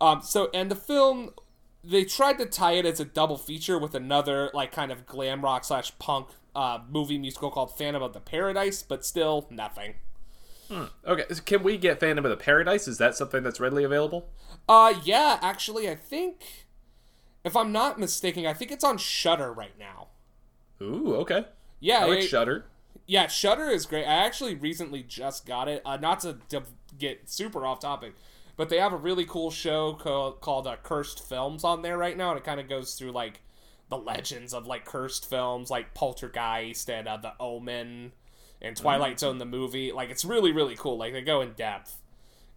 Um, so and the film, they tried to tie it as a double feature with another like kind of glam rock slash punk uh, movie musical called Phantom of the Paradise, but still nothing. Okay, so can we get Phantom of the Paradise? Is that something that's readily available? Uh, yeah, actually, I think, if I'm not mistaken, I think it's on Shudder right now. Ooh, okay. Yeah, I like it- Shudder. yeah, Shudder is great. I actually recently just got it. Uh, not to, to get super off topic, but they have a really cool show called, called uh, Cursed Films on there right now, and it kind of goes through like the legends of like cursed films, like Poltergeist and uh, The Omen and Twilight Zone the movie. Like it's really really cool. Like they go in depth,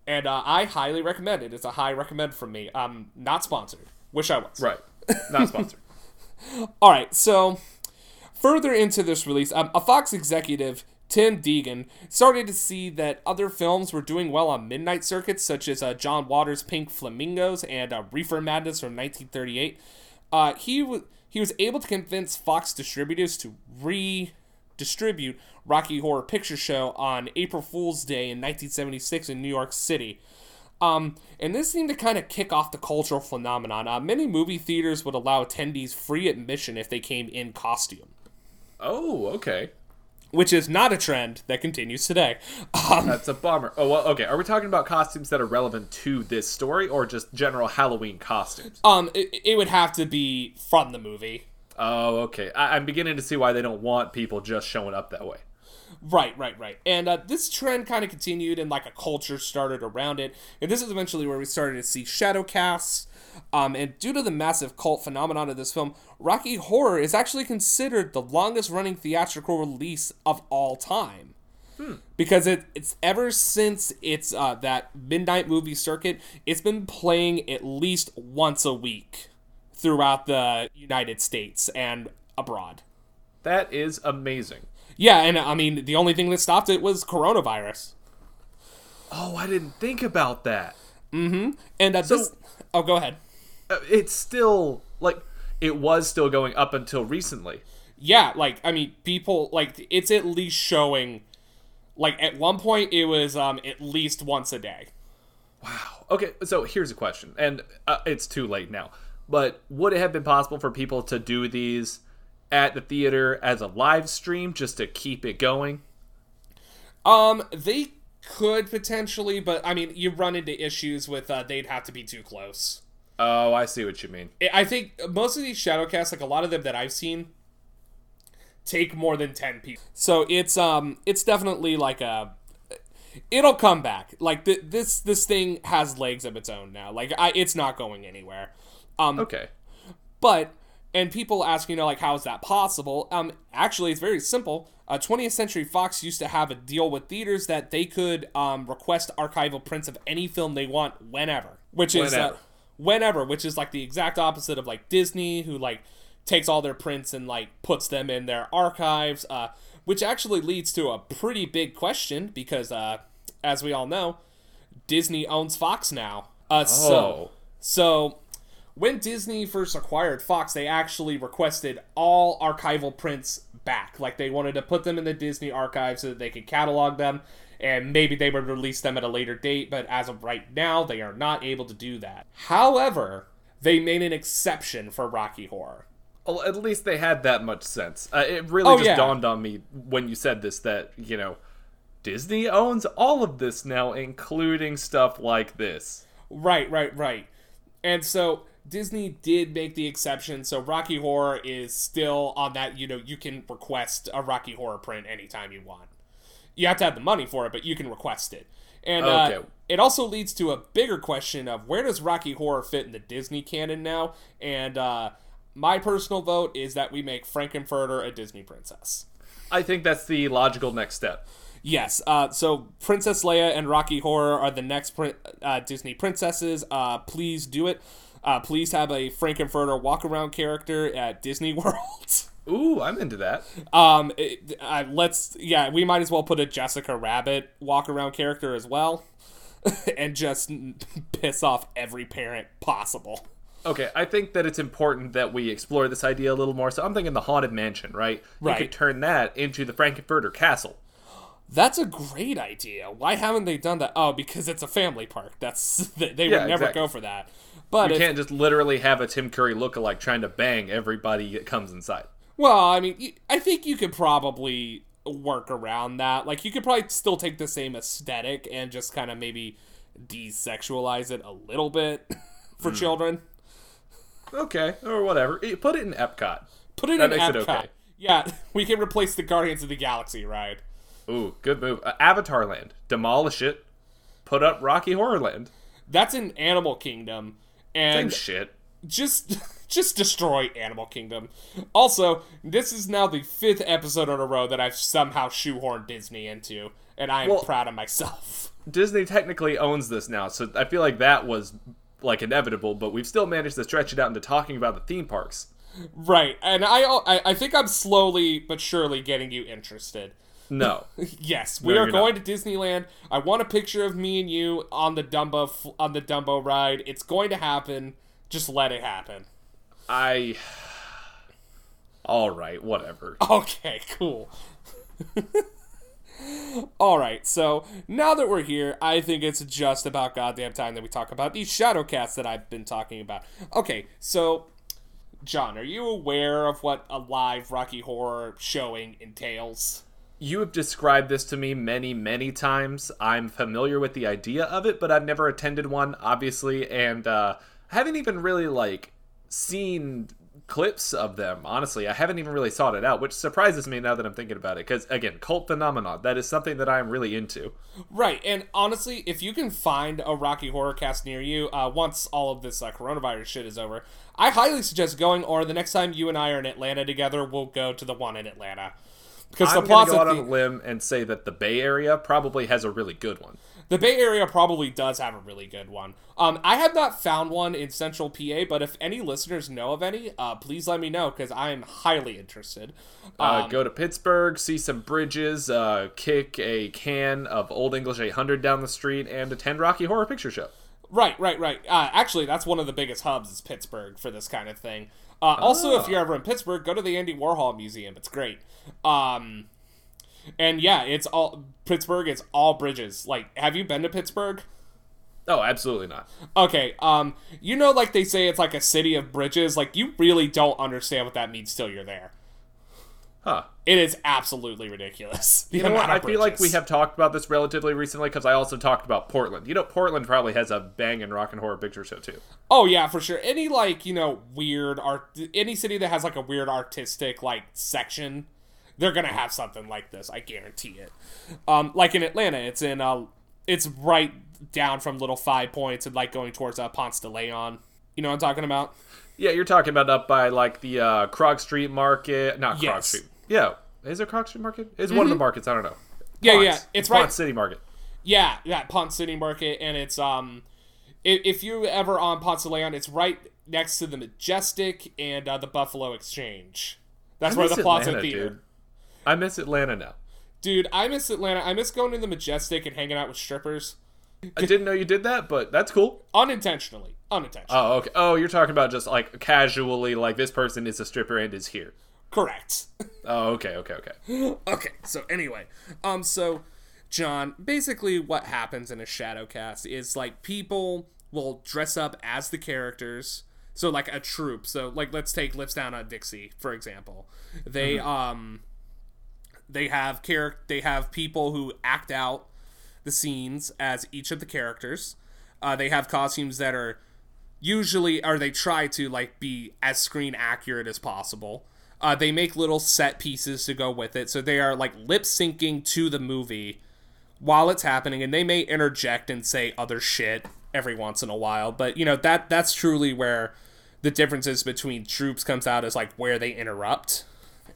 and uh, I highly recommend it. It's a high recommend from me. Um, not sponsored. Wish I was. Right. Not sponsored. All right, so further into this release, um, a Fox executive, Tim Deegan, started to see that other films were doing well on midnight circuits, such as uh, John Waters' Pink Flamingos and uh, Reefer Madness from 1938. Uh, he was he was able to convince Fox distributors to redistribute Rocky Horror Picture Show on April Fool's Day in 1976 in New York City. Um, and this seemed to kind of kick off the cultural phenomenon. Uh, many movie theaters would allow attendees free admission if they came in costume, Oh, okay. Which is not a trend that continues today. Um, That's a bummer. Oh, well, okay. Are we talking about costumes that are relevant to this story or just general Halloween costumes? um, it, it would have to be from the movie. Oh, okay. I- I'm beginning to see why they don't want people just showing up that way. Right, right, right. And uh, this trend kind of continued, and like a culture started around it. And this is eventually where we started to see shadow casts. Um, and due to the massive cult phenomenon of this film, Rocky Horror is actually considered the longest running theatrical release of all time. Because it, it's ever since it's uh, that midnight movie circuit, it's been playing at least once a week throughout the United States and abroad. That is amazing. Yeah, and I mean, the only thing that stopped it was coronavirus. Oh, I didn't think about that. Mhm. And uh, this. Oh, go ahead. It's still, like, it was still going up until recently. Yeah, like I mean, people like it's at least showing. Like at one point, it was um at least once a day. Wow. Okay, so here's a question, and uh, it's too late now. But would it have been possible for people to do these at the theater as a live stream just to keep it going? Um, they could potentially, but I mean, you run into issues with uh, they'd have to be too close. Oh, I see what you mean. I- think most of these shadowcasts, like a lot of them that I've seen, take more than ten people. So it's um, it's definitely like a. It'll come back. Like th- this, this thing has legs of its own now. Like I, it's not going anywhere. Um, Okay. But and people ask, you know, like how is that possible? Um, actually, it's very simple. Uh, 20th Century Fox used to have a deal with theaters that they could um, request archival prints of any film they want whenever, which is uh, Whenever. which is like the exact opposite of like Disney, who like takes all their prints and like puts them in their archives. Uh, which actually leads to a pretty big question because, uh, as we all know, Disney owns Fox now. Uh, so Oh. so when Disney first acquired Fox, they actually requested all archival prints back. Like they wanted to put them in the Disney archive so that they could catalog them and maybe they would release them at a later date, but as of right now, they are not able to do that. However, they made an exception for Rocky Horror. Well, at least they had that much sense. Uh, it really Oh, just yeah. dawned on me when you said this that, you know, Disney owns all of this now, including stuff like this. Right, right, right. And so Disney did make the exception. So Rocky Horror is still on that, you know, you can request a Rocky Horror print anytime you want. You have to have the money for it, but you can request it. And uh, it also leads to a bigger question of where does Rocky Horror fit in the Disney canon now? And uh, my personal vote is that we make Frank-N-Furter a Disney princess. I think that's the logical next step. Yes. Uh, so Princess Leia and Rocky Horror are the next prin- uh, Disney princesses. Uh, please do it. Uh, please have a Frank-N-Furter walk around character at Disney World. Ooh, I'm into that. um, it, uh, let's yeah, we might as well put a Jessica Rabbit walk around character as well, and just piss off every parent possible. Okay, I think that it's important that we explore this idea a little more. So I'm thinking the Haunted Mansion, right? You Right. could turn that into the Frank-N-Furter Castle. That's a great idea. Why haven't they done that? Oh, because it's a family park. That's they they Yeah, would never exactly. go for that. But You if, can't just literally have a Tim Curry lookalike trying to bang everybody that comes inside. Well, I mean, I think you could probably work around that. Like, you could probably still take the same aesthetic and just kind of maybe desexualize it a little bit for children. Okay, or whatever. Put it in Epcot. Put it That in makes it Epcot. okay. Yeah, we can replace the Guardians of the Galaxy ride. Ooh, good move. Uh, Avatar Land. Demolish it. Put up Rocky Horror Land. That's in Animal Kingdom, Same and shit. just just destroy Animal Kingdom. Also, this is now the fifth episode in a row that I've somehow shoehorned Disney into, and I am Well- proud of myself. Disney technically owns this now, so I feel like that was like inevitable, but we've still managed to stretch it out into talking about the theme parks. Right, and I, I I think I'm slowly but surely getting you interested. No. Yes, we No, are going to Disneyland. I want a picture of me and you on the Dumbo on the Dumbo ride. It's going to happen. Just let it happen. I. All right, whatever. Okay, cool. All right, so now that we're here, I think it's just about goddamn time that we talk about these shadow cats that I've been talking about. Okay, so John, are you aware of what a live Rocky Horror showing entails? You have described this to me many, many times. I'm familiar with the idea of it, but I've never attended one, obviously, and uh, haven't even really like seen clips of them. Honestly, I haven't even really sought it out, which surprises me now that I'm thinking about it. Because again, cult phenomenon that is something that I'm really into. Right, and honestly, if you can find a Rocky Horror cast near you, uh, once all of this uh, coronavirus shit is over, I highly suggest going. Or the next time you and I are in Atlanta together, we'll go to the one in Atlanta because I'm the gonna go out on The- a limb and say that the Bay Area probably has a really good one. The Bay Area probably does have a really good one. Um, I have not found one in Central PA, but if any listeners know of any, uh, please let me know because I am highly interested. Uh, Um, go to Pittsburgh, see some bridges, uh, kick a can of Old English 800 down the street, and attend Rocky Horror Picture Show. Right, right, right. Uh, actually, that's one of the biggest hubs is Pittsburgh for this kind of thing. Uh, Also, if you're ever in Pittsburgh, go to the Andy Warhol Museum. It's great. Um, and yeah, it's all Pittsburgh. It's all bridges. Like, have you been to Pittsburgh? Oh, absolutely not. Okay, um, you know, like they say it's like a city of bridges. Like, you really don't understand what that means till you're there. Huh. It is absolutely ridiculous. You know what? I feel like we have talked about this relatively recently because I also talked about Portland. You know, Portland probably has a banging rock and horror picture show too. Oh yeah, for sure. Any like you know weird art, any city that has like a weird artistic like section, they're gonna have something like this. I guarantee it. Um, like in Atlanta, it's in uh, it's right down from Little Five Points and like going towards uh, Ponce de Leon. You know what I'm talking about? Yeah, you're talking about up by like the uh, Krog Street Market, not Krog Yes. Street. Yeah, is it Krog Street Market? It's one of the markets. I don't know. Yeah, Ponce. yeah, it's right- Ponce City Market. Yeah, yeah, Ponce City Market, and it's um, if, if you ever on Ponce de Leon, it's right next to the Majestic and uh, the Buffalo Exchange. That's I where the Plaza Atlanta, Theater. dude. I miss Atlanta now. Dude, I miss Atlanta. I miss going to the Majestic and hanging out with strippers. I didn't know you did that, but that's cool. Unintentionally. Unintentionally. Oh, okay. Oh, you're talking about just like casually, like this person is a stripper and is here. Correct. Oh, okay, okay, okay. okay, so anyway, um, so John, basically what happens in a shadow cast is like people will dress up as the characters. So like a troupe. So like let's take Lips Down on Dixie for example. They um they have char- they have people who act out the scenes as each of the characters. Uh, they have costumes that are usually or they try to like be as screen accurate as possible. Uh, they make little set pieces to go with it, so they are like lip syncing to the movie while it's happening, and they may interject and say other shit every once in a while. But you know that that's truly where the differences between troops comes out is like where they interrupt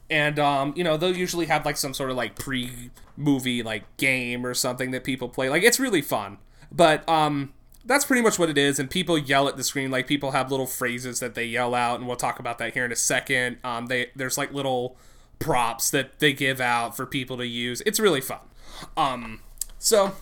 and um, you know they'll usually have like some sort of like pre-movie like game or something that people play. Like it's really fun, but um, that's pretty much what it is. And people yell at the screen. Like people have little phrases that they yell out, and we'll talk about that here in a second. Um, they there's like little props that they give out for people to use. It's really fun. Um, so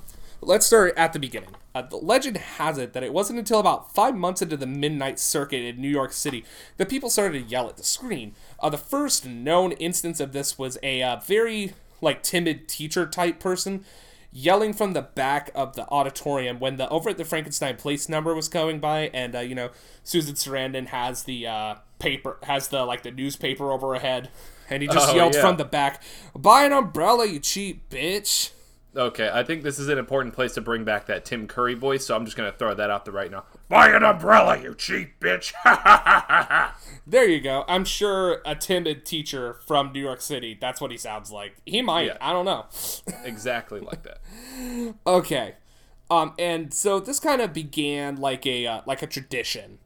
let's start at the beginning. Uh, the legend has it that it wasn't until about five months into the midnight circuit in New York City that people started to yell at the screen. Uh, the first known instance of this was a uh, very like timid teacher type person yelling from the back of the auditorium when the over at the Frankenstein Place number was going by, and uh, you know Susan Sarandon has the uh, paper has the like the newspaper over her head, and he just Oh, yelled yeah. from the back, "Buy an umbrella, you cheap bitch." Okay, I think this is an important place to bring back that Tim Curry voice, so I'm just gonna throw that out there right now. Buy an umbrella, you cheap bitch! There you go. I'm sure a timid teacher from New York City, that's what he sounds like. He might. Yeah. I don't know. exactly like that. Okay. Um and so this kind of began like a uh, like a tradition.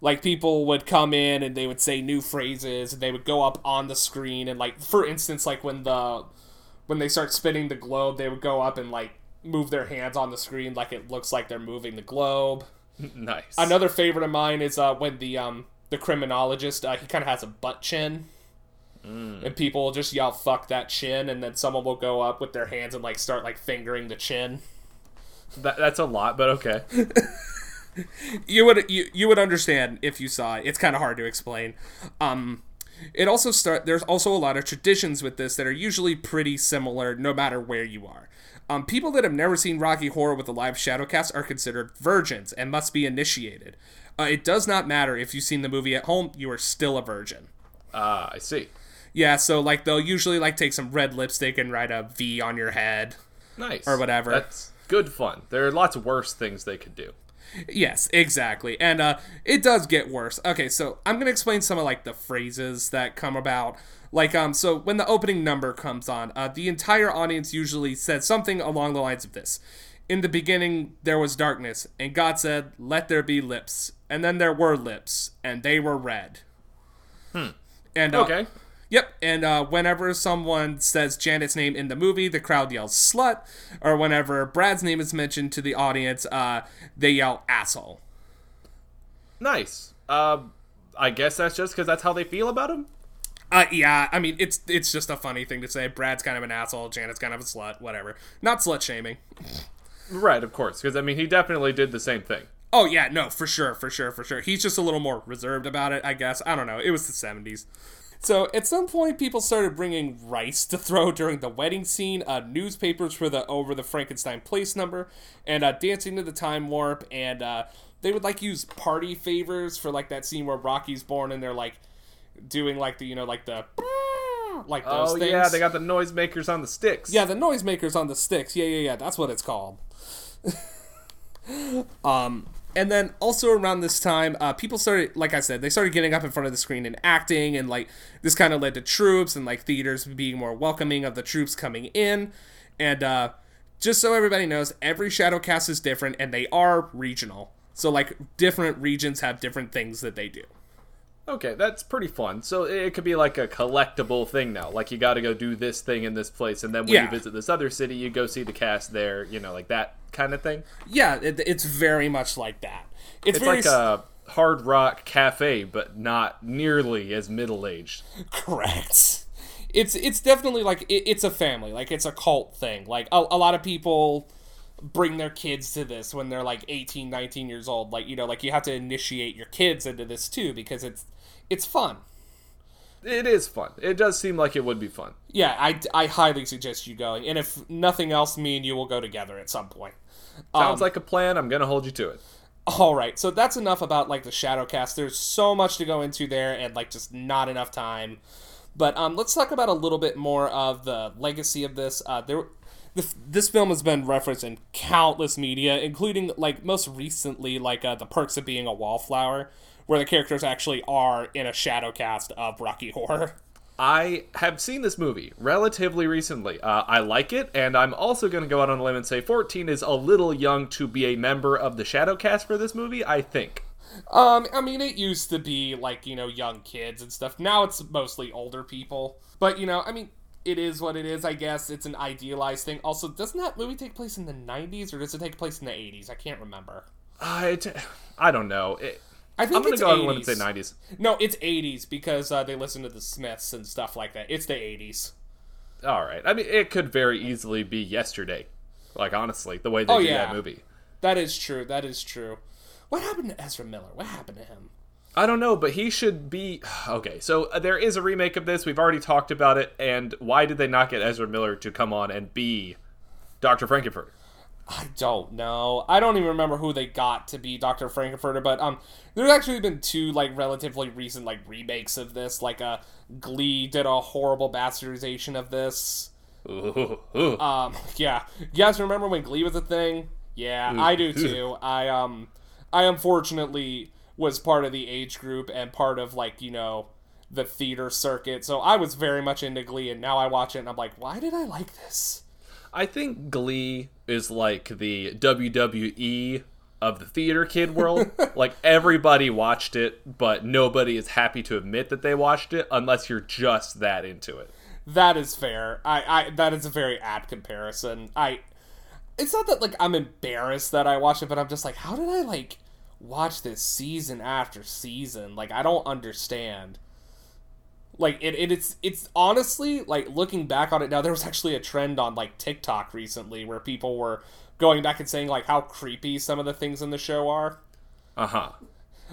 Like people would come in and they would say new phrases and they would go up on the screen and like for instance like when the when they start spinning the globe, they would go up and like move their hands on the screen like it looks like they're moving the globe. Nice. Another favorite of mine is uh, when the um the criminologist. Uh, he kind of has a butt chin. And people will just yell "fuck that chin," and then someone will go up with their hands and like start like fingering the chin. That, that's a lot, but okay. you would you, you would understand if you saw it. It's kind of hard to explain. Um, it also start there's also a lot of traditions with this that are usually pretty similar no matter where you are. Um, people that have never seen Rocky Horror with a live shadowcast are considered virgins and must be initiated. Uh, it does not matter if you've seen the movie at home; you are still a virgin. Ah, I see. Yeah, so like they'll usually like take some red lipstick and write a V on your head. Nice. Or whatever. That's good fun. There are lots of worse things they could do. Yes, exactly. And uh it does get worse. Okay, so I'm going to explain some of like the phrases that come about. Like um so when the opening number comes on, uh the entire audience usually says something along the lines of this. In the beginning there was darkness, and God said, "Let there be lips." And then there were lips, and they were red. Hmm. And uh, Okay. Yep, and uh, whenever someone says Janet's name in the movie, the crowd yells "slut," or whenever Brad's name is mentioned to the audience, uh, they yell "asshole." Nice. Um, I guess that's just because that's how they feel about him. Uh, yeah, I mean it's it's just a funny thing to say. Brad's kind of an asshole, Janet's kind of a slut, whatever. Not slut shaming. Right, of course. Because I mean, he definitely did the same thing. Oh yeah, no, for sure, for sure, for sure. He's just a little more reserved about it, I guess. I don't know. It was the '70s. So at some point, people started bringing rice to throw during the wedding scene, uh, newspapers for the over the Frankenstein place number, and uh, dancing to the time warp. And uh, they would like use party favors for like that scene where Rocky's born, and they're like doing like the you know like the like those oh things. yeah, they got the noisemakers on the sticks. Yeah, the noisemakers on the sticks. Yeah, yeah, yeah. That's what it's called. um, and then also around this time, uh, people started, like I said, they started getting up in front of the screen and acting, and like this kind of led to troops and like theaters being more welcoming of the troops coming in. And uh, just so everybody knows, every Shadowcast is different, and they are regional. So like different regions have different things that they do. Okay, that's pretty fun. So it could be like a collectible thing now. Like you got to go do this thing in this place, and then when Yeah. you visit this other city, you go see the cast there. You know, like that kind of thing. Yeah, it, it's very much like that. It's, It's very like a hard rock cafe, but not nearly as middle aged. Correct. It's it's definitely like it, it's a family, like it's a cult thing. Like a, a lot of people bring their kids to this when they're like 18, 19 years old. Like, you know, like you have to initiate your kids into this too because it's it's fun. It is fun. It does seem like it would be fun. Yeah, I, I highly suggest you going. And if nothing else, me and you will go together at some point. Sounds like a plan. I'm gonna hold you to it. All right, so that's enough about like the Shadowcast. There's so much to go into there, and like just not enough time. But um, let's talk about a little bit more of the legacy of this. Uh, there, this, this film has been referenced in countless media, including like most recently, like uh, the Perks of Being a Wallflower, where the characters actually are in a shadow cast of Rocky Horror. I have seen this movie relatively recently. Uh, I like it, and I'm also going to go out on a limb and say 14 is a little young to be a member of the shadow cast for this movie, I think. Um, I mean, it used to be like you know young kids and stuff. Now it's mostly older people. But you know, I mean, it is what it is. I guess it's an idealized thing. Also, doesn't that movie take place in the '90s or does it take place in the '80s? I can't remember. I, I don't know. It, I think I'm going it's to go out on 80s. a limb and say 90s. No, it's '80s because uh, they listen to the Smiths and stuff like that. It's the '80s. All right. I mean, it could very easily be yesterday. Like, honestly, the way they Oh, do yeah. that movie. That is true. That is true. What happened to Ezra Miller? What happened to him? I don't know, but he should be. Okay, so uh, there is a remake of this. We've already talked about it. And why did they not get Ezra Miller to come on and be Dr. Frank-N-Furter? I don't know. I don't even remember who they got to be Dr. Frank-N-Furter, but um, there's actually been two like relatively recent like remakes of this. Like uh, Glee did a horrible bastardization of this. Ooh, ooh. Um, yeah, you guys remember when Glee was a thing? Yeah, I do too. I um, I unfortunately was part of the age group and part of like you know the theater circuit, so I was very much into Glee, and now I watch it and I'm like, why did I like this? I think Glee is like the WWE of the theater kid world. like everybody watched it, but nobody is happy to admit that they watched it unless you're just that into it. That is fair. I, I that is a very apt comparison. I it's not that like I'm embarrassed that I watched it, but I'm just like, how did I like watch this season after season. Like I don't understand. Like it, it it's it's honestly like looking back on it now there was actually a trend on like TikTok recently where people were going back and saying like how creepy some of the things in the show are. Uh-huh.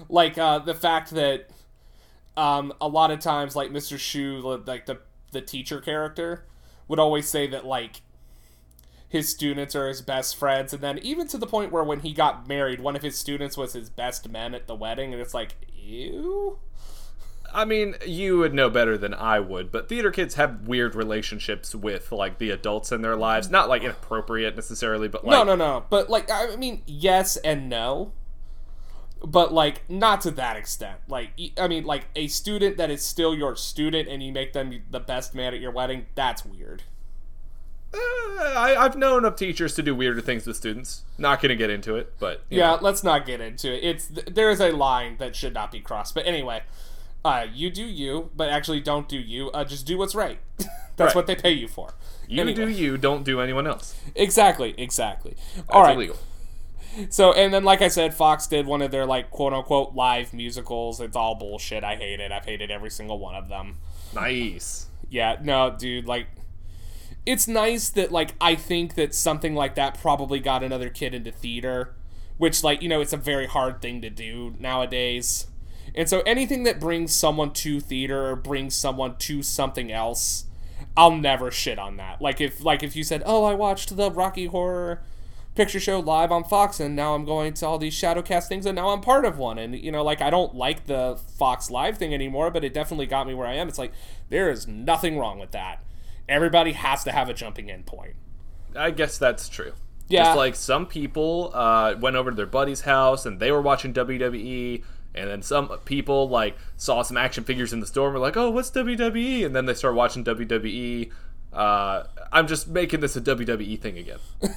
Like uh the fact that um a lot of times like Mr. Schue like the the teacher character would always say that like his students are his best friends and then even to the point where when he got married one of his students was his best man at the wedding and it's like ew I mean, you would know better than I would, but theater kids have weird relationships with like the adults in their lives. Not like inappropriate necessarily, but like no no no but like i mean yes and no but like not to that extent like I mean like a student that is still your student and you make them the best man at your wedding that's weird Uh, I, I've known of teachers to do weirder things with students. Not gonna get into it, but yeah know. let's not get into it it's th- there is a line that should not be crossed but anyway uh you do you but actually don't do you uh just do what's right that's Right. what they pay you for you Anyway. do you, don't do anyone else. exactly exactly That's all right illegal. So and then like I said, Fox did one of their like quote unquote live musicals. It's all bullshit. I hate it. I've hated every single one of them. Nice. Yeah, no, dude, like it's nice that like I think that something like that probably got another kid into theater, which like, you know, it's a very hard thing to do nowadays. And so anything that brings someone to theater or brings someone to something else, I'll never shit on that. Like if like if you said, "Oh, I watched the Rocky Horror Picture Show live on Fox and now I'm going to all these Shadowcast things and now I'm part of one." And you know, like I don't like the Fox live thing anymore, but it definitely got me where I am. It's like there is nothing wrong with that. Everybody has to have a jumping in point. I guess that's true. Yeah. Just like some people uh, went over to their buddy's house and they were watching WWE, and then some people like saw some action figures in the store and were like, "Oh, what's WWE?" And then they start watching WWE. Uh, I'm just making this a WWE thing again.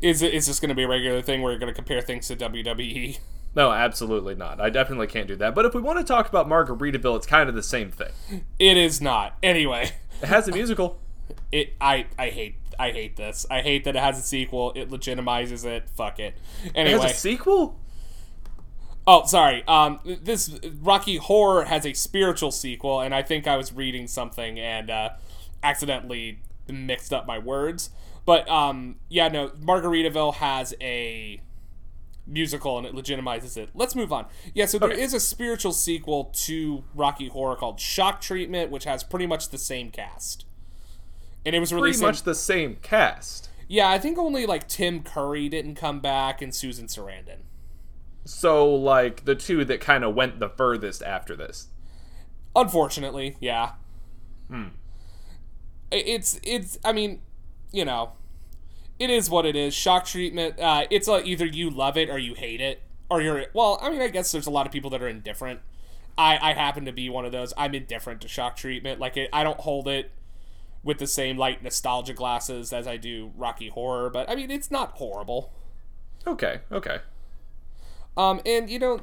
Is it is this going to be a regular thing where you're going to compare things to? WWE? No, absolutely not. I definitely can't do that. But if we want to talk about Margaritaville, it's kind of the same thing. It is not. Anyway, It has a musical. it I I hate I hate this. I hate that it has a sequel. It legitimizes it. Fuck it. It Anyway, has a sequel. Oh, sorry. Um, this Rocky Horror has a spiritual sequel, and I think I was reading something and uh, accidentally mixed up my words. But um, yeah, no, Margaritaville has a musical, and it legitimizes it. Let's move on. Yeah, so there is Okay. a spiritual sequel to Rocky Horror called Shock Treatment, which has pretty much the same cast. And it was Pretty released. in- much the same cast. yeah, I think only like Tim Curry didn't come back and Susan Sarandon. So, like, the two that kind of went the furthest after this. Unfortunately, yeah. I- It's it's. I mean, you know, it is what it is. Shock treatment. Uh, it's uh, either you love it or you hate it, or you're. Well, I mean, I guess there's a lot of people that are indifferent. I I happen to be one of those. I'm indifferent to shock treatment. Like it, I don't hold it with the same like nostalgia glasses as I do Rocky Horror. But I mean, it's not horrible. Okay, okay. Um, and you know,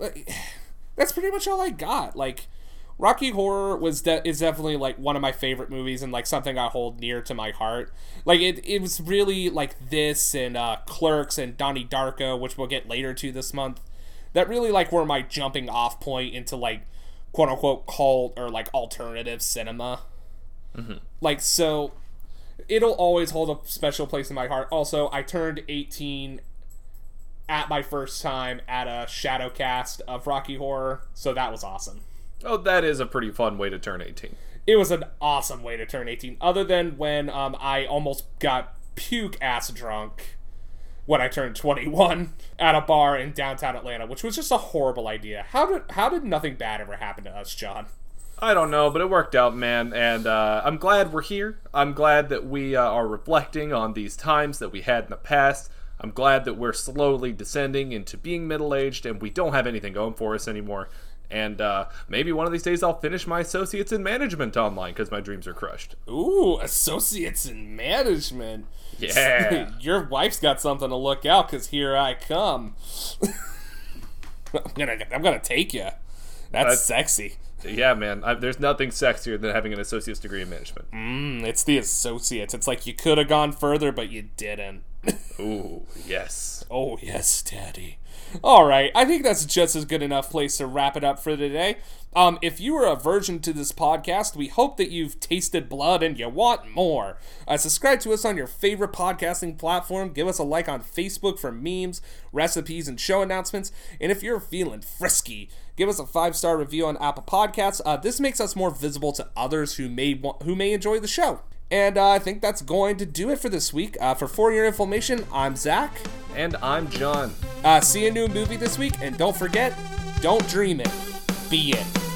that's pretty much all I got. Like, Rocky Horror was de- is definitely like one of my favorite movies and like something I hold near to my heart. Like it, it was really like this and uh, Clerks and Donnie Darko, which we'll get later to this month. That really like were my jumping off point into like quote unquote cult or like alternative cinema. Like so, it'll always hold a special place in my heart. Also, I turned 18 at my first time at a shadow cast of Rocky Horror, so that was awesome. Oh, that is a pretty fun way to turn 18. It was an awesome way to turn 18, other than when um, I almost got puke ass drunk when I turned 21 at a bar in downtown Atlanta, which was just a horrible idea. How did how did nothing bad ever happen to us, John? I don't know, but it worked out, man, and uh, I'm glad we're here. I'm glad that we uh, are reflecting on these times that we had in the past. I'm glad that we're slowly descending into being middle aged and we don't have anything going for us anymore. And uh, maybe one of these days I'll finish my associates in management online because my dreams are crushed. Ooh, associates in management. Yeah. Your wife's got something to look out because here I come. I'm gonna, I'm gonna take you. That's, That's- sexy. yeah, man. I, there's nothing sexier than having an associate's degree in management. Mm, it's the associates. It's like you could have gone further, but you didn't. Ooh, yes. Oh, yes, Daddy. All right, I think that's just as good enough place to wrap it up for today. Um, if you are a virgin to this podcast, we hope that you've tasted blood and you want more. Uh, subscribe to us on your favorite podcasting platform. Give us a like on Facebook for memes, recipes, and show announcements. And if you're feeling frisky, give us a five star review on Apple Podcasts. Uh, this makes us more visible to others who may who may enjoy the show. And uh, I think that's going to do it for this week. Uh, for For Your Inflammation, I'm Zach. And I'm John. Uh, see a new movie this week, and don't forget, don't dream it, be it.